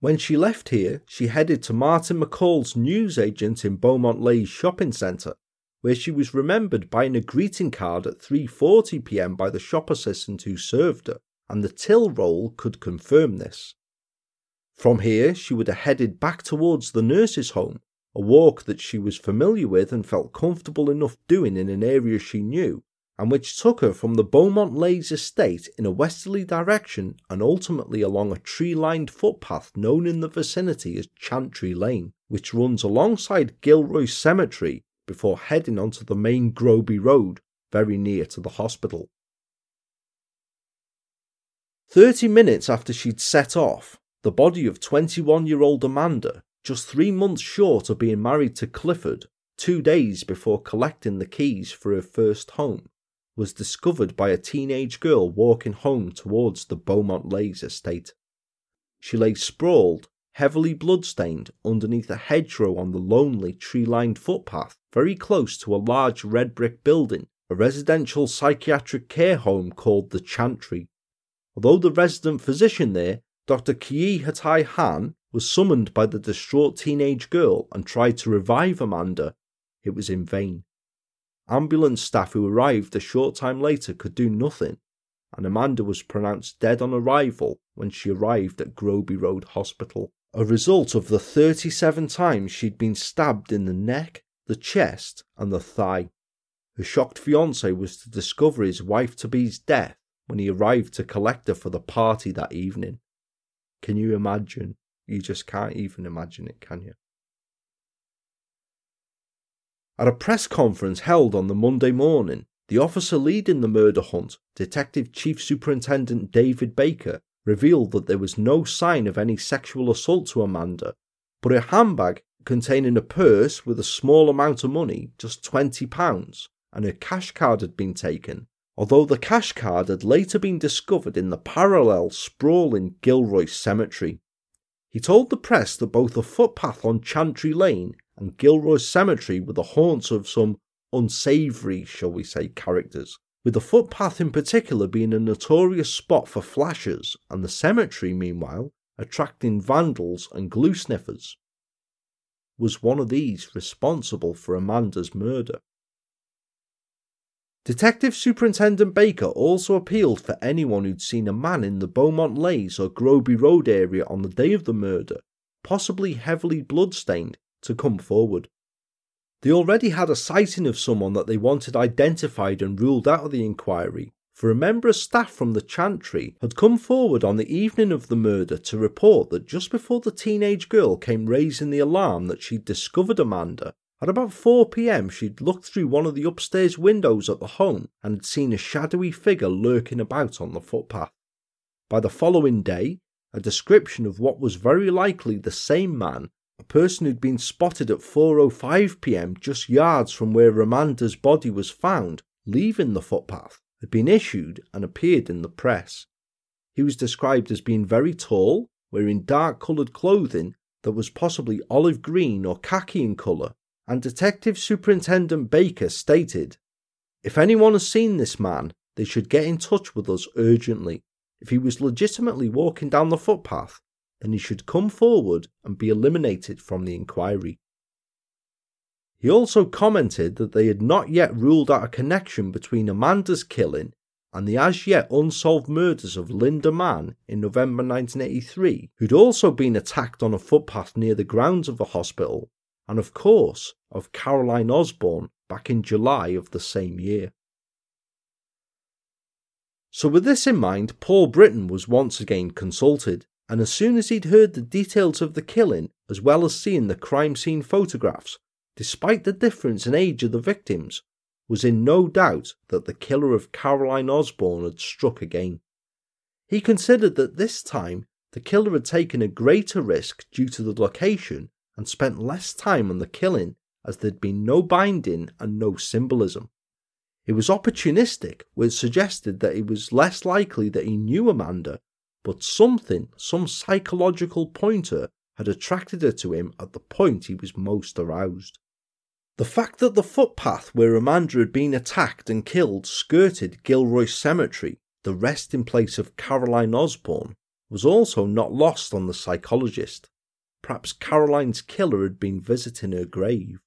When she left here, she headed to Martin McColl's newsagent in Beaumont Leys shopping centre, where she was remembered buying a greeting card at 3:40 p.m. by the shop assistant who served her, and the till roll could confirm this. From here, she would have headed back towards the nurse's home, a walk that she was familiar with and felt comfortable enough doing in an area she knew, and which took her from the Beaumont Leys estate in a westerly direction and ultimately along a tree lined footpath known in the vicinity as Chantry Lane, which runs alongside Gilroes Cemetery before heading onto the main Groby Road, very near to the hospital. Thirty minutes after she'd set off, the body of 21 year old Amanda, just three months short of being married to Clifford, two days before collecting the keys for her first home, was discovered by a teenage girl walking home towards the Beaumont Leys estate. She lay sprawled, heavily bloodstained, underneath a hedgerow on the lonely tree lined footpath very close to a large red brick building, a residential psychiatric care home called the Chantry. Although the resident physician there, Dr. Kyi Hatai Han, was summoned by the distraught teenage girl and tried to revive Amanda, it was in vain. Ambulance staff who arrived a short time later could do nothing, and Amanda was pronounced dead on arrival when she arrived at Groby Road Hospital, a result of the 37 times she'd been stabbed in the neck, the chest, and the thigh. Her shocked fiance was to discover his wife to be's death when he arrived to collect her for the party that evening. Can you imagine? You just can't even imagine it, can you? At a press conference held on the Monday morning, the officer leading the murder hunt, Detective Chief Superintendent David Baker, revealed that there was no sign of any sexual assault to Amanda, but a handbag containing a purse with a small amount of money, just £20, and her cash card had been taken, although the cash card had later been discovered in the parallel sprawling Gilroes Cemetery. He told the press that both the footpath on Chantry Lane and Gilroes Cemetery were the haunts of some unsavoury, shall we say, characters, with the footpath in particular being a notorious spot for flashers, and the cemetery, meanwhile, attracting vandals and glue sniffers. Was one of these responsible for Amanda's murder? Detective Superintendent Baker also appealed for anyone who'd seen a man in the Beaumont Leys or Groby Road area on the day of the murder, possibly heavily bloodstained, to come forward. They already had a sighting of someone that they wanted identified and ruled out of the inquiry, for a member of staff from the Chantry had come forward on the evening of the murder to report that just before the teenage girl came raising the alarm that she'd discovered Amanda, at about 4pm she'd looked through one of the upstairs windows at the home and had seen a shadowy figure lurking about on the footpath. By the following day, a description of what was very likely the same man a person who'd been spotted at 4:05 p.m. just yards from where Amanda's body was found, leaving the footpath, had been issued and appeared in the press. He was described as being very tall, wearing dark coloured clothing that was possibly olive green or khaki in colour, and Detective Superintendent Baker stated, If anyone has seen this man, they should get in touch with us urgently. If he was legitimately walking down the footpath, then he should come forward and be eliminated from the inquiry. He also commented that they had not yet ruled out a connection between Amanda's killing and the as yet unsolved murders of Linda Mann in November 1983, who'd also been attacked on a footpath near the grounds of the hospital, and of course of Caroline Osborne, back in July of the same year. So, with this in mind, Paul Britton was once again consulted, and as soon as he'd heard the details of the killing, as well as seeing the crime scene photographs, despite the difference in age of the victims, was in no doubt that the killer of Caroline Osborne had struck again. He considered that this time the killer had taken a greater risk due to the location and spent less time on the killing as there'd been no binding and no symbolism. It was opportunistic, which suggested that it was less likely that he knew Amanda, but something, some psychological pointer, had attracted her to him at the point he was most aroused. The fact that the footpath where Amanda had been attacked and killed skirted Gilroes Cemetery, the resting place of Caroline Osborne, was also not lost on the psychologist. Perhaps Caroline's killer had been visiting her grave.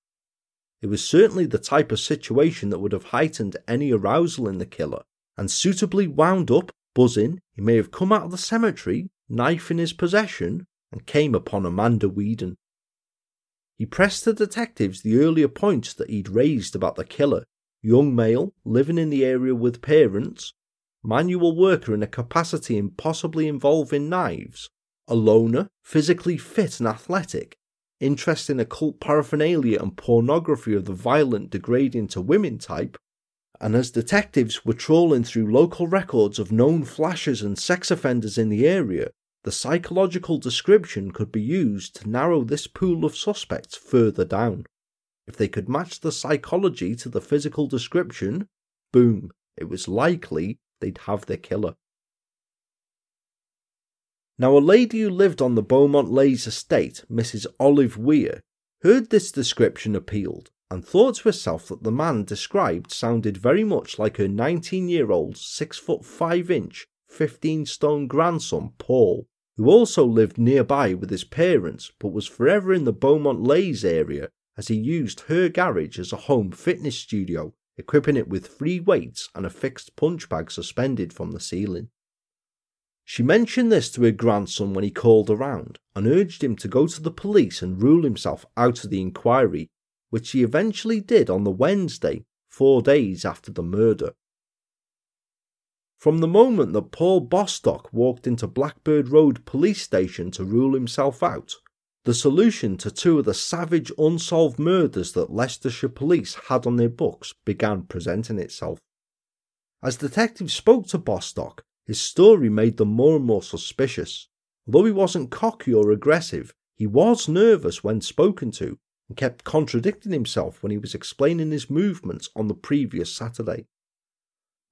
It was certainly the type of situation that would have heightened any arousal in the killer, and suitably wound up, buzzing, he may have come out of the cemetery, knife in his possession, and came upon Amanda Weedon. He pressed the detectives the earlier points that he'd raised about the killer young male, living in the area with parents, manual worker in a capacity impossibly involving knives, a loner, physically fit and athletic, interest in occult paraphernalia and pornography of the violent, degrading to women type, and as detectives were trawling through local records of known flashers and sex offenders in the area, the psychological description could be used to narrow this pool of suspects further down. If they could match the psychology to the physical description, boom, it was likely they'd have their killer. Now, a lady who lived on the Beaumont Leys estate, Mrs. Olive Weir, heard this description appealed and thought to herself that the man described sounded very much like her 19 year old, 6 foot 5 inch, 15 stone grandson, Paul, who also lived nearby with his parents but was forever in the Beaumont Leys area as he used her garage as a home fitness studio, equipping it with free weights and a fixed punch bag suspended from the ceiling. She mentioned this to her grandson when he called around and urged him to go to the police and rule himself out of the inquiry, which he eventually did on the Wednesday, four days after the murder. From the moment that Paul Bostock walked into Blackbird Road police station to rule himself out, the solution to two of the savage unsolved murders that Leicestershire police had on their books began presenting itself. As detectives spoke to Bostock, his story made them more and more suspicious. Although he wasn't cocky or aggressive, he was nervous when spoken to and kept contradicting himself when he was explaining his movements on the previous Saturday.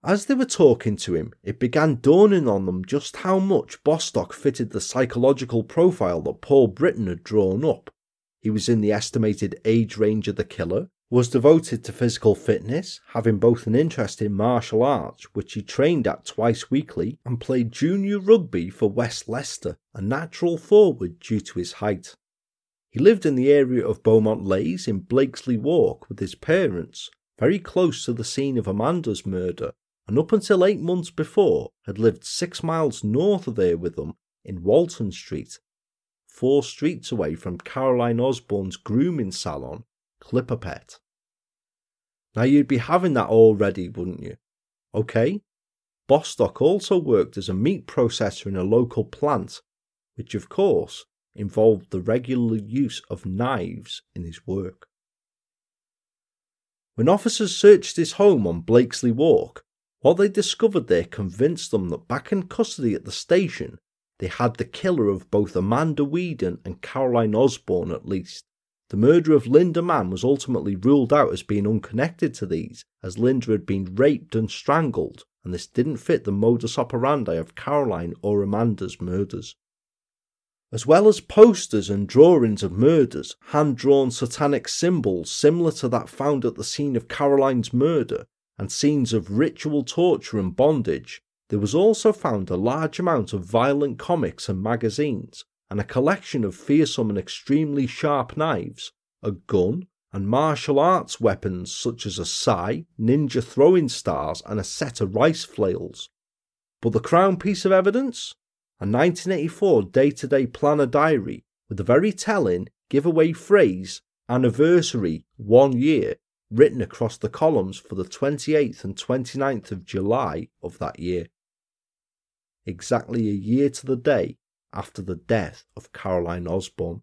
As they were talking to him, it began dawning on them just how much Bostock fitted the psychological profile that Paul Britton had drawn up. He was in the estimated age range of the killer, was devoted to physical fitness, having both an interest in martial arts, which he trained at twice weekly, and played junior rugby for West Leicester, a natural forward due to his height. He lived in the area of Beaumont Leys in Blakesley Walk with his parents, very close to the scene of Amanda's murder, and up until eight months before had lived six miles north of there with them in Walton Street, four streets away from Caroline Osborne's grooming salon, Clipper Pet. Now you'd be having that already, wouldn't you? Okay? Bostock also worked as a meat processor in a local plant, which of course involved the regular use of knives in his work. When officers searched his home on Blakesley Walk, what they discovered there convinced them that back in custody at the station, they had the killer of both Amanda Weedon and Caroline Osborne at least. The murder of Linda Mann was ultimately ruled out as being unconnected to these, as Linda had been raped and strangled, and this didn't fit the modus operandi of Caroline or Amanda's murders. As well as posters and drawings of murders, hand drawn satanic symbols similar to that found at the scene of Caroline's murder, and scenes of ritual torture and bondage, there was also found a large amount of violent comics and magazines, and a collection of fearsome and extremely sharp knives, a gun, and martial arts weapons such as a sai, ninja throwing stars, and a set of rice flails. But the crown piece of evidence? A 1984 day to day planner diary with the very telling giveaway phrase, anniversary, one year, written across the columns for the 28th and 29th of July of that year. Exactly a year to the day after the death of Caroline Osborne.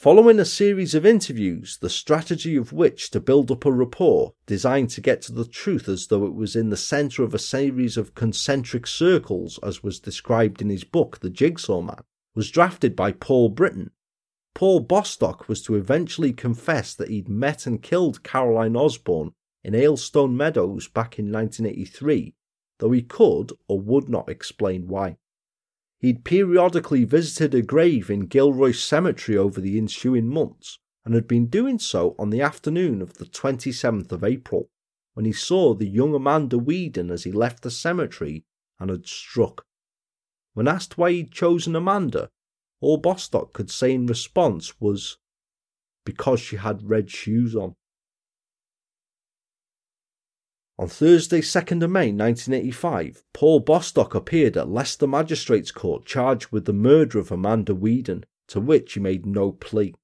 Following a series of interviews, the strategy of which to build up a rapport designed to get to the truth as though it was in the centre of a series of concentric circles, as was described in his book, The Jigsaw Man, was drafted by Paul Britton. Paul Bostock was to eventually confess that he'd met and killed Caroline Osborne in Aylestone Meadows back in 1983, though he could or would not explain why. He'd periodically visited a grave in Gilroes Cemetery over the ensuing months, and had been doing so on the afternoon of the 27th of April, when he saw the young Amanda Weedon as he left the cemetery and had struck. When asked why he'd chosen Amanda, all Bostock could say in response was, because she had red shoes on. On Thursday, 2nd of May 1985, Paul Bostock appeared at Leicester Magistrates Court charged with the murder of Amanda Weedon, to which he made no plea.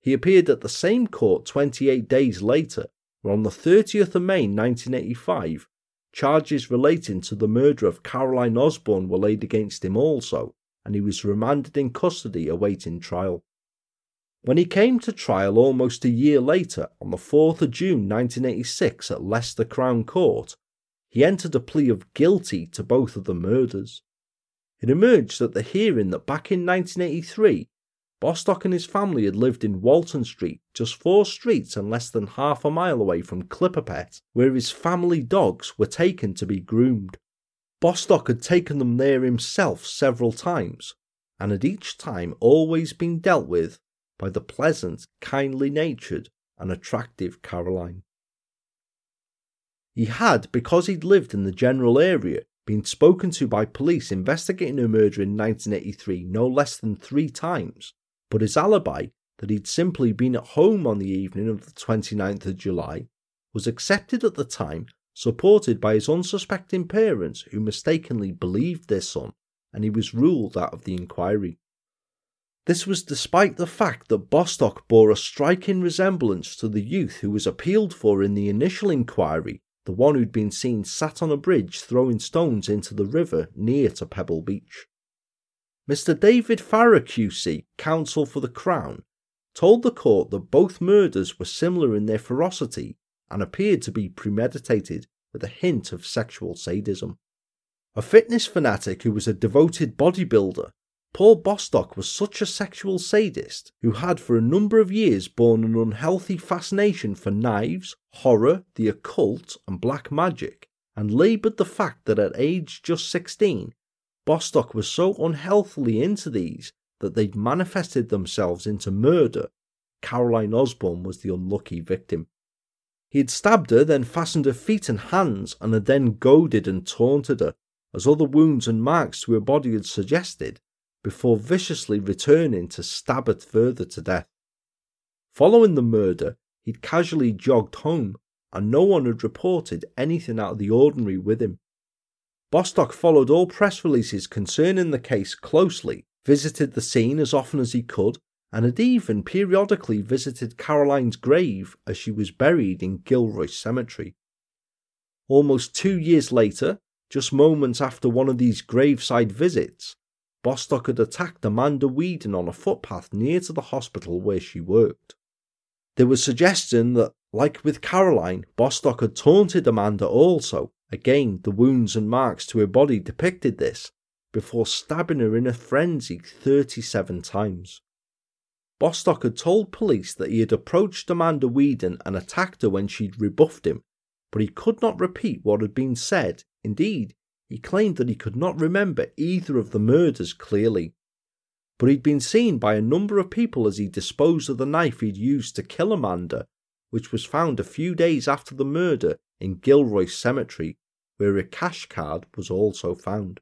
He appeared at the same court 28 days later, where on the 30th of May 1985, charges relating to the murder of Caroline Osborne were laid against him also, and he was remanded in custody awaiting trial. When he came to trial almost a year later, on the 4th of June 1986 at Leicester Crown Court, he entered a plea of guilty to both of the murders. It emerged at the hearing that back in 1983, Bostock and his family had lived in Walton Street, just four streets and less than half a mile away from Clipperpet, where his family dogs were taken to be groomed. Bostock had taken them there himself several times, and had each time always been dealt with by the pleasant, kindly natured, and attractive Caroline. He had, because he'd lived in the general area, been spoken to by police investigating her murder in 1983 no less than three times, but his alibi, that he'd simply been at home on the evening of the 29th of July, was accepted at the time, supported by his unsuspecting parents who mistakenly believed their son, and he was ruled out of the inquiry. This was despite the fact that Bostock bore a striking resemblance to the youth who was appealed for in the initial inquiry, the one who'd been seen sat on a bridge throwing stones into the river near to Pebble Beach. Mr. David Farrer QC, counsel for the Crown, told the court that both murders were similar in their ferocity and appeared to be premeditated with a hint of sexual sadism. A fitness fanatic who was a devoted bodybuilder Paul Bostock was such a sexual sadist who had for a number of years borne an unhealthy fascination for knives, horror, the occult, and black magic, and laboured the fact that at age just 16, Bostock was so unhealthily into these that they'd manifested themselves into murder. Caroline Osborne was the unlucky victim. He had stabbed her, then fastened her feet and hands, and had then goaded and taunted her, as other wounds and marks to her body had suggested, before viciously returning to stab her further to death. Following the murder, he'd casually jogged home, and no one had reported anything out of the ordinary with him. Bostock followed all press releases concerning the case closely, visited the scene as often as he could, and had even periodically visited Caroline's grave as she was buried in Gilroes Cemetery. Almost two years later, just moments after one of these graveside visits, Bostock had attacked Amanda Weedon on a footpath near to the hospital where she worked. There was suggestion that, like with Caroline, Bostock had taunted Amanda also. Again, the wounds and marks to her body depicted this, before stabbing her in a frenzy 37 times. Bostock had told police that he had approached Amanda Weedon and attacked her when she'd rebuffed him, but he could not repeat what had been said. Indeed, he claimed that he could not remember either of the murders clearly, but he'd been seen by a number of people as he disposed of the knife he'd used to kill Amanda, which was found a few days after the murder in Gilroes Cemetery, where a cash card was also found.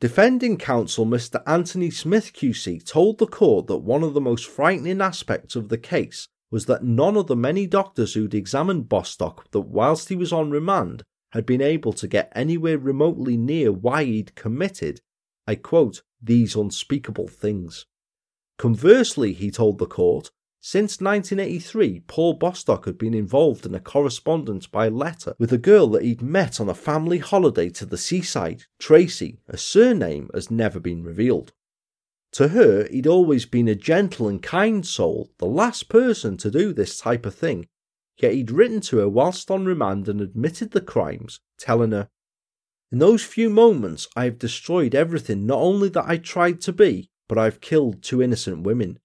Defending counsel Mr. Anthony Smith QC told the court that one of the most frightening aspects of the case was that none of the many doctors who'd examined Bostock that whilst he was on remand had been able to get anywhere remotely near why he'd committed, I quote, these unspeakable things. Conversely, he told the court, since 1983, Paul Bostock had been involved in a correspondence by letter with a girl that he'd met on a family holiday to the seaside, Tracy, a surname has never been revealed. To her, he'd always been a gentle and kind soul, the last person to do this type of thing, yet he'd written to her whilst on remand and admitted the crimes, telling her, In those few moments I have destroyed everything not only that I tried to be, but I've killed two innocent women.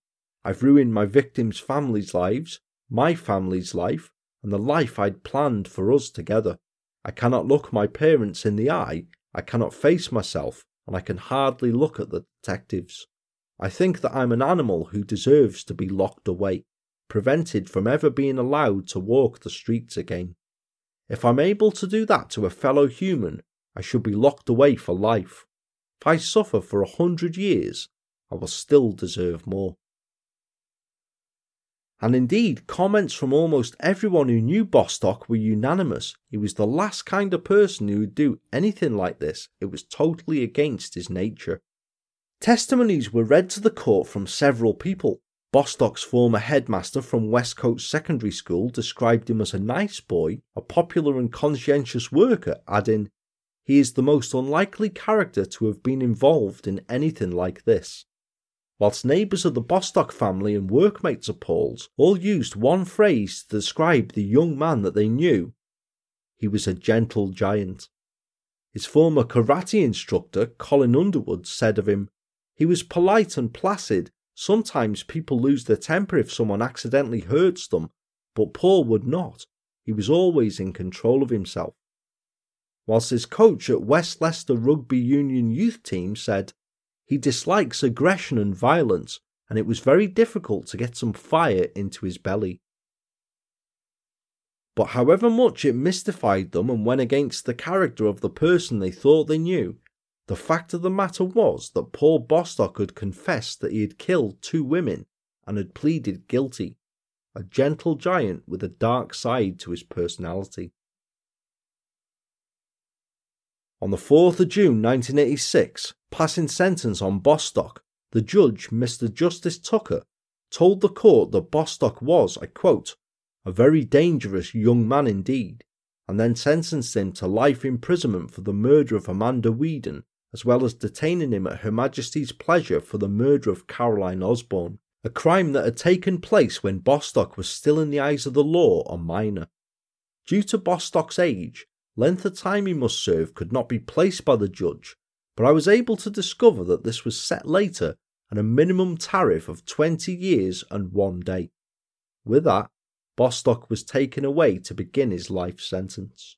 I've ruined my victims' families' lives, my family's life, and the life I'd planned for us together. I cannot look my parents in the eye, I cannot face myself, and I can hardly look at the detectives. I think that I'm an animal who deserves to be locked away, prevented from ever being allowed to walk the streets again. If I'm able to do that to a fellow human, I should be locked away for life. If I suffer for a hundred years, I will still deserve more and indeed, comments from almost everyone who knew Bostock were unanimous. He was the last kind of person who would do anything like this, it was totally against his nature. Testimonies were read to the court from several people. Bostock's former headmaster from Westcote Secondary School described him as a nice boy, a popular and conscientious worker, adding, He is the most unlikely character to have been involved in anything like this whilst neighbours of the Bostock family and workmates of Paul's all used one phrase to describe the young man that they knew. He was a gentle giant. His former karate instructor, Colin Underwood, said of him, He was polite and placid. Sometimes people lose their temper if someone accidentally hurts them, but Paul would not. He was always in control of himself. Whilst his coach at West Leicester Rugby Union youth team said, he dislikes aggression and violence, and it was very difficult to get some fire into his belly. But however much it mystified them and went against the character of the person they thought they knew, the fact of the matter was that Paul Bostock had confessed that he had killed two women and had pleaded guilty, a gentle giant with a dark side to his personality. On the 4th of June 1986, passing sentence on Bostock, the judge, Mr. Justice Tucker, told the court that Bostock was, I quote, a very dangerous young man indeed, and then sentenced him to life imprisonment for the murder of Amanda Weedon, as well as detaining him at Her Majesty's pleasure for the murder of Caroline Osborne, a crime that had taken place when Bostock was still in the eyes of the law a minor. Due to Bostock's age, Length of time he must serve could not be placed by the judge, but I was able to discover that this was set later at a minimum tariff of 20 years and one day. With that, Bostock was taken away to begin his life sentence.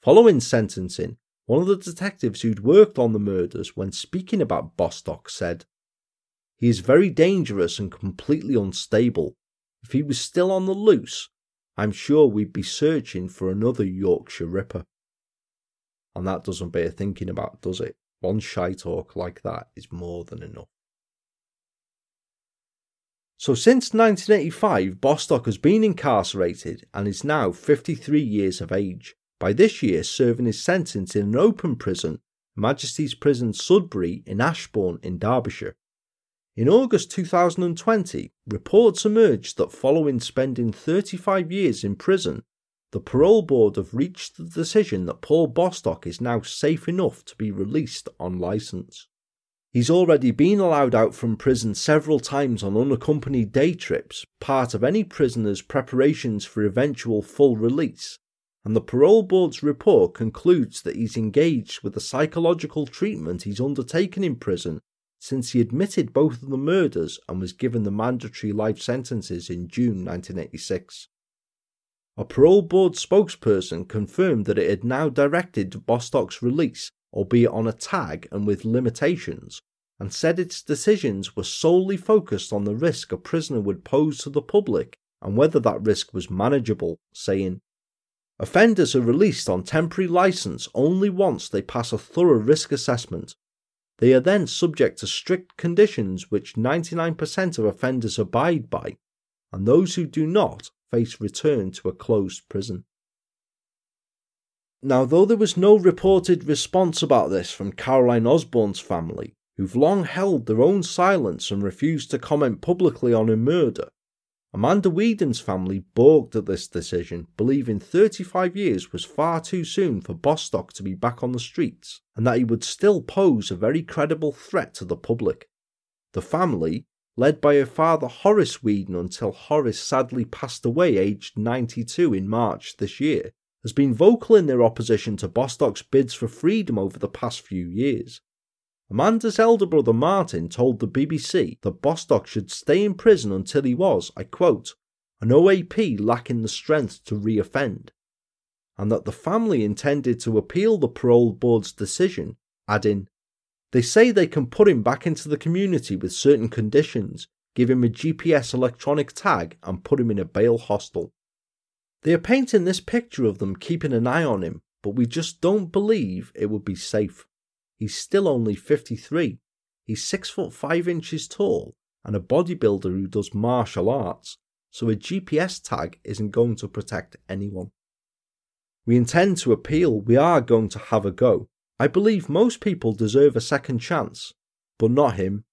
Following sentencing, one of the detectives who'd worked on the murders when speaking about Bostock said, He is very dangerous and completely unstable. If he was still on the loose, I'm sure we'd be searching for another Yorkshire Ripper. And that doesn't bear thinking about, does it? One shy talk like that is more than enough. So since 1985, Bostock has been incarcerated and is now 53 years of age. By this year, serving his sentence in an open prison, Majesty's Prison Sudbury in Ashbourne in Derbyshire. In August 2020, reports emerged that following spending 35 years in prison, the parole board have reached the decision that Paul Bostock is now safe enough to be released on licence. He's already been allowed out from prison several times on unaccompanied day trips, part of any prisoner's preparations for eventual full release, and the parole board's report concludes that he's engaged with the psychological treatment he's undertaken in prison since he admitted both of the murders and was given the mandatory life sentences in June 1986. A parole board spokesperson confirmed that it had now directed Bostock's release, albeit on a tag and with limitations, and said its decisions were solely focused on the risk a prisoner would pose to the public and whether that risk was manageable, saying, Offenders are released on temporary license only once they pass a thorough risk assessment they are then subject to strict conditions which 99% of offenders abide by, and those who do not face return to a closed prison. Now, though there was no reported response about this from Caroline Osborne's family, who've long held their own silence and refused to comment publicly on her murder. Amanda Weedon's family balked at this decision, believing 35 years was far too soon for Bostock to be back on the streets, and that he would still pose a very credible threat to the public. The family, led by her father Horace Weedon until Horace sadly passed away aged 92 in March this year, has been vocal in their opposition to Bostock's bids for freedom over the past few years. Amanda's elder brother Martin told the BBC that Bostock should stay in prison until he was, I quote, an OAP lacking the strength to reoffend, and that the family intended to appeal the parole board's decision, adding, They say they can put him back into the community with certain conditions, give him a GPS electronic tag, and put him in a bail hostel. They are painting this picture of them keeping an eye on him, but we just don't believe it would be safe. He's still only 53. He's 6 foot 5 inches tall and a bodybuilder who does martial arts, so a GPS tag isn't going to protect anyone. We intend to appeal, we are going to have a go. I believe most people deserve a second chance, but not him.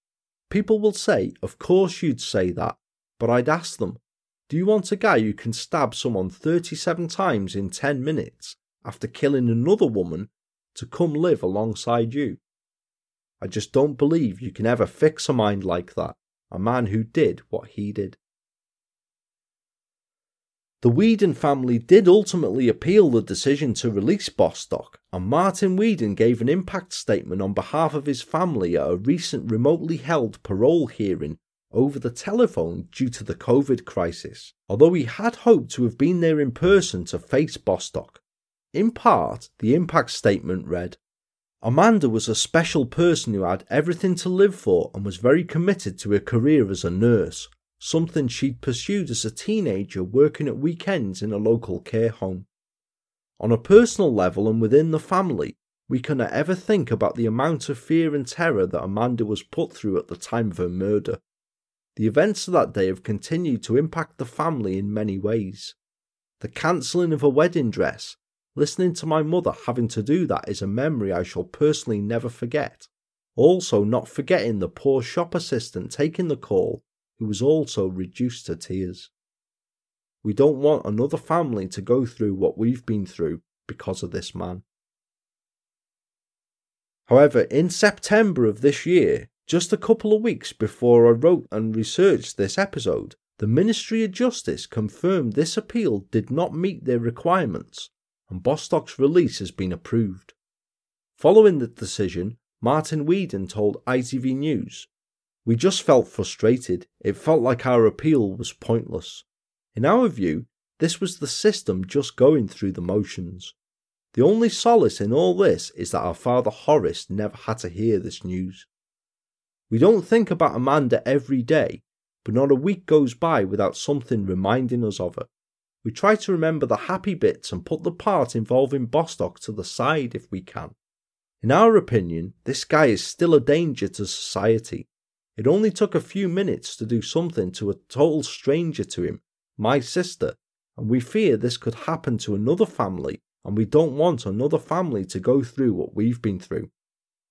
People will say, Of course you'd say that, but I'd ask them, do you want a guy who can stab someone 37 times in 10 minutes after killing another woman to come live alongside you? I just don't believe you can ever fix a mind like that, a man who did what he did. The Weedon family did ultimately appeal the decision to release Bostock, and Martin Weedon gave an impact statement on behalf of his family at a recent remotely held parole hearing over the telephone due to the COVID crisis, although he had hoped to have been there in person to face Bostock. In part, the impact statement read Amanda was a special person who had everything to live for and was very committed to her career as a nurse, something she'd pursued as a teenager working at weekends in a local care home. On a personal level and within the family, we cannot ever think about the amount of fear and terror that Amanda was put through at the time of her murder. The events of that day have continued to impact the family in many ways. The cancelling of a wedding dress, listening to my mother having to do that is a memory I shall personally never forget. Also, not forgetting the poor shop assistant taking the call, who was also reduced to tears. We don't want another family to go through what we've been through because of this man. However, in September of this year, just a couple of weeks before I wrote and researched this episode, the Ministry of Justice confirmed this appeal did not meet their requirements and Bostock's release has been approved. Following the decision, Martin Weedon told ITV News, We just felt frustrated. It felt like our appeal was pointless. In our view, this was the system just going through the motions. The only solace in all this is that our father Horace never had to hear this news. We don't think about Amanda every day, but not a week goes by without something reminding us of her. We try to remember the happy bits and put the part involving Bostock to the side if we can. In our opinion, this guy is still a danger to society. It only took a few minutes to do something to a total stranger to him, my sister, and we fear this could happen to another family, and we don't want another family to go through what we've been through.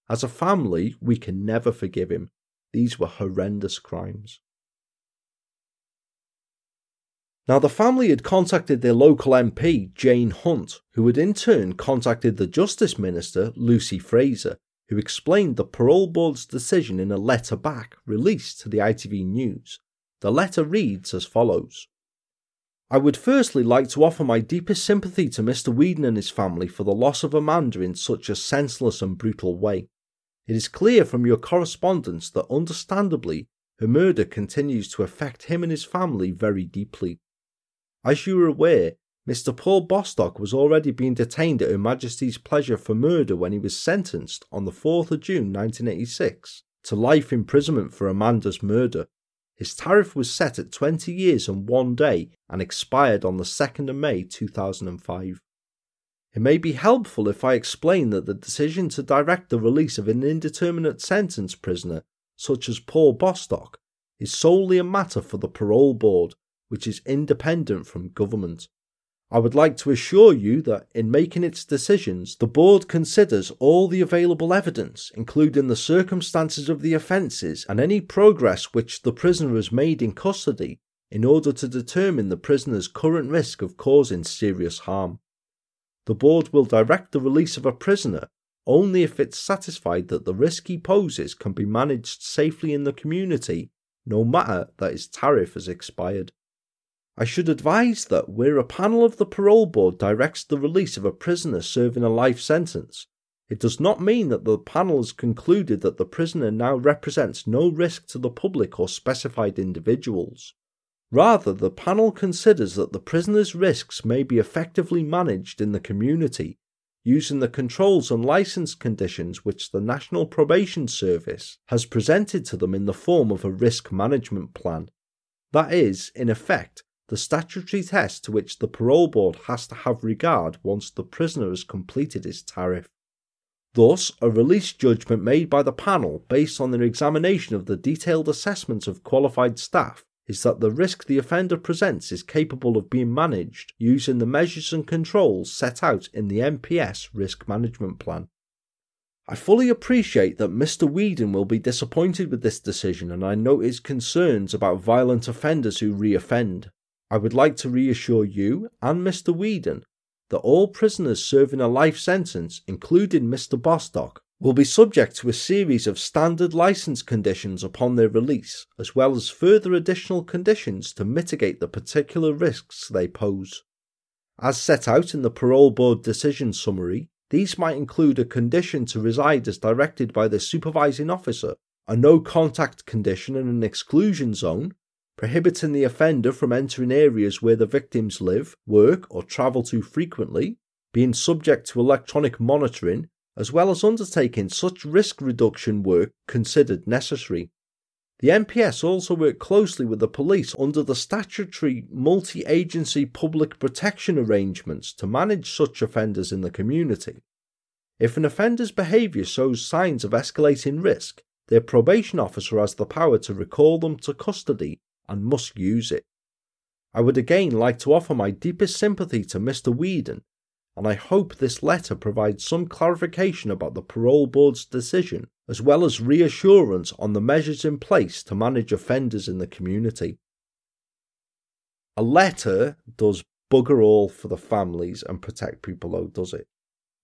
As a family, we can never forgive him. These were horrendous crimes. Now, the family had contacted their local MP, Jane Hunt, who had in turn contacted the Justice Minister, Lucy Frazer, who explained the parole board's decision in a letter back released to the ITV News. The letter reads as follows I would firstly like to offer my deepest sympathy to Mr. Weedon and his family for the loss of Amanda in such a senseless and brutal way. It is clear from your correspondence that understandably her murder continues to affect him and his family very deeply. As you are aware, Mr. Paul Bostock was already being detained at Her Majesty's pleasure for murder when he was sentenced on the 4th of June 1986 to life imprisonment for Amanda's murder. His tariff was set at 20 years and one day and expired on the 2nd of May 2005. It may be helpful if I explain that the decision to direct the release of an indeterminate sentence prisoner, such as Paul Bostock, is solely a matter for the parole board, which is independent from government. I would like to assure you that in making its decisions, the board considers all the available evidence, including the circumstances of the offences and any progress which the prisoner has made in custody, in order to determine the prisoner's current risk of causing serious harm. The board will direct the release of a prisoner only if it's satisfied that the risk he poses can be managed safely in the community, no matter that his tariff has expired. I should advise that where a panel of the parole board directs the release of a prisoner serving a life sentence, it does not mean that the panel has concluded that the prisoner now represents no risk to the public or specified individuals. Rather, the panel considers that the prisoner's risks may be effectively managed in the community using the controls and license conditions which the National Probation Service has presented to them in the form of a risk management plan. That is, in effect, the statutory test to which the parole board has to have regard once the prisoner has completed his tariff. Thus, a release judgment made by the panel based on their examination of the detailed assessment of qualified staff is that the risk the offender presents is capable of being managed using the measures and controls set out in the NPS Risk Management Plan. I fully appreciate that Mr. Weedon will be disappointed with this decision, and I note his concerns about violent offenders who reoffend. I would like to reassure you and Mr. Weedon that all prisoners serving a life sentence, including Mr. Bostock, will be subject to a series of standard license conditions upon their release, as well as further additional conditions to mitigate the particular risks they pose. As set out in the Parole Board decision summary, these might include a condition to reside as directed by the supervising officer, a no contact condition and an exclusion zone, prohibiting the offender from entering areas where the victims live, work, or travel to frequently, being subject to electronic monitoring, as well as undertaking such risk reduction work considered necessary. The NPS also work closely with the police under the statutory multi agency public protection arrangements to manage such offenders in the community. If an offender's behaviour shows signs of escalating risk, their probation officer has the power to recall them to custody and must use it. I would again like to offer my deepest sympathy to Mr. Weedon, and I hope this letter provides some clarification about the parole board's decision, as well as reassurance on the measures in place to manage offenders in the community. A letter does bugger all for the families and protect people, though, does it?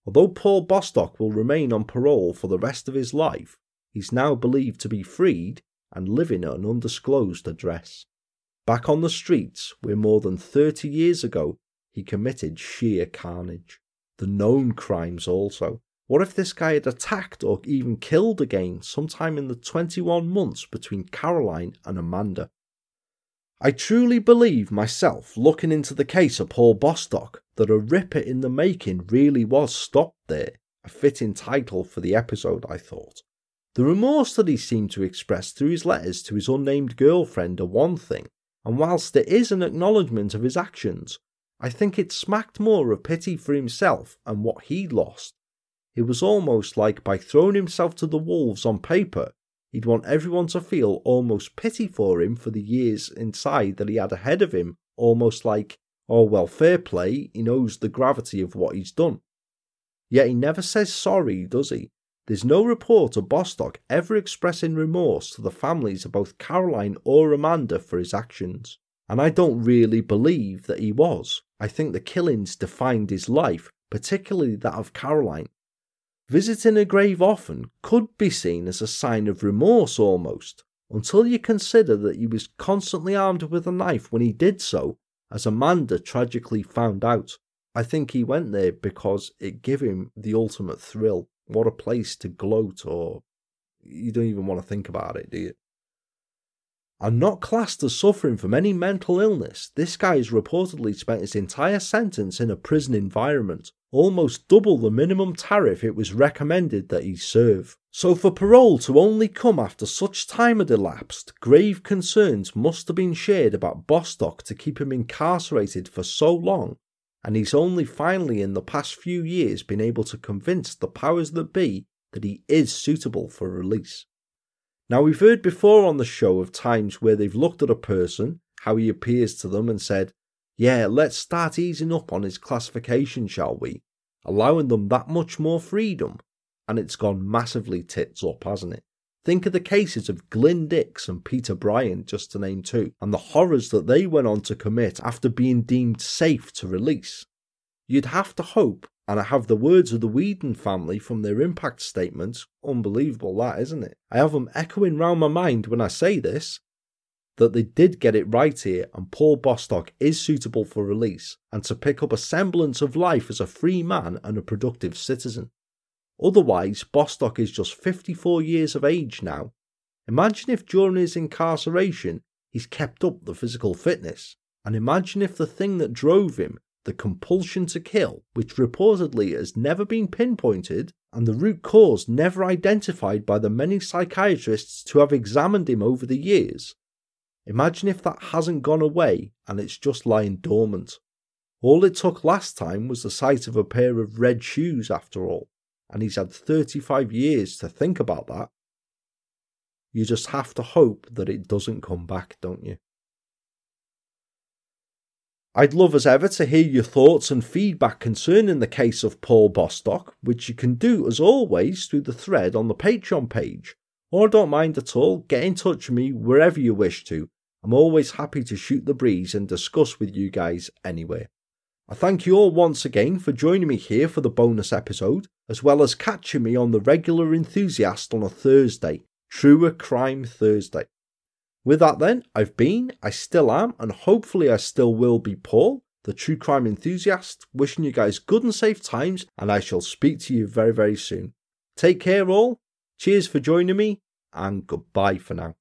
Although Paul Bostock will remain on parole for the rest of his life, he's now believed to be freed and living at an undisclosed address. Back on the streets, where more than 30 years ago he committed sheer carnage. The known crimes also. What if this guy had attacked or even killed again sometime in the 21 months between Caroline and Amanda? I truly believe myself, looking into the case of Paul Bostock, that a ripper in the making really was stopped there. A fitting title for the episode, I thought. The remorse that he seemed to express through his letters to his unnamed girlfriend are one thing, and whilst there is an acknowledgement of his actions, I think it smacked more of pity for himself and what he'd lost. It was almost like by throwing himself to the wolves on paper, he'd want everyone to feel almost pity for him for the years inside that he had ahead of him, almost like, oh well, fair play, he knows the gravity of what he's done. Yet he never says sorry, does he? There's no report of Bostock ever expressing remorse to the families of both Caroline or Amanda for his actions, and I don't really believe that he was. I think the killings defined his life, particularly that of Caroline. Visiting a grave often could be seen as a sign of remorse almost, until you consider that he was constantly armed with a knife when he did so, as Amanda tragically found out. I think he went there because it gave him the ultimate thrill. What a place to gloat, or you don't even want to think about it, do you? And not classed as suffering from any mental illness, this guy has reportedly spent his entire sentence in a prison environment, almost double the minimum tariff it was recommended that he serve. So, for parole to only come after such time had elapsed, grave concerns must have been shared about Bostock to keep him incarcerated for so long and he's only finally in the past few years been able to convince the powers that be that he is suitable for release. Now, we've heard before on the show of times where they've looked at a person, how he appears to them, and said, Yeah, let's start easing up on his classification, shall we? Allowing them that much more freedom. And it's gone massively tits up, hasn't it? Think of the cases of Glyn Dix and Peter Bryant, just to name two, and the horrors that they went on to commit after being deemed safe to release. You'd have to hope, and I have the words of the Weedon family from their impact statements, unbelievable that, isn't it? I have them echoing round my mind when I say this, that they did get it right here and Paul Bostock is suitable for release and to pick up a semblance of life as a free man and a productive citizen. Otherwise, Bostock is just 54 years of age now. Imagine if during his incarceration he's kept up the physical fitness, and imagine if the thing that drove him, the compulsion to kill, which reportedly has never been pinpointed and the root cause never identified by the many psychiatrists to have examined him over the years, Imagine if that hasn't gone away and it's just lying dormant. All it took last time was the sight of a pair of red shoes, after all, and he's had 35 years to think about that. You just have to hope that it doesn't come back, don't you? I'd love as ever to hear your thoughts and feedback concerning the case of Paul Bostock, which you can do as always through the thread on the Patreon page or don't mind at all, get in touch with me wherever you wish to. I'm always happy to shoot the breeze and discuss with you guys anyway. I thank you all once again for joining me here for the bonus episode, as well as catching me on the regular enthusiast on a Thursday, Truer Crime Thursday. With that, then, I've been, I still am, and hopefully I still will be Paul, the true crime enthusiast, wishing you guys good and safe times, and I shall speak to you very, very soon. Take care, all, Cheers for joining me, and goodbye for now.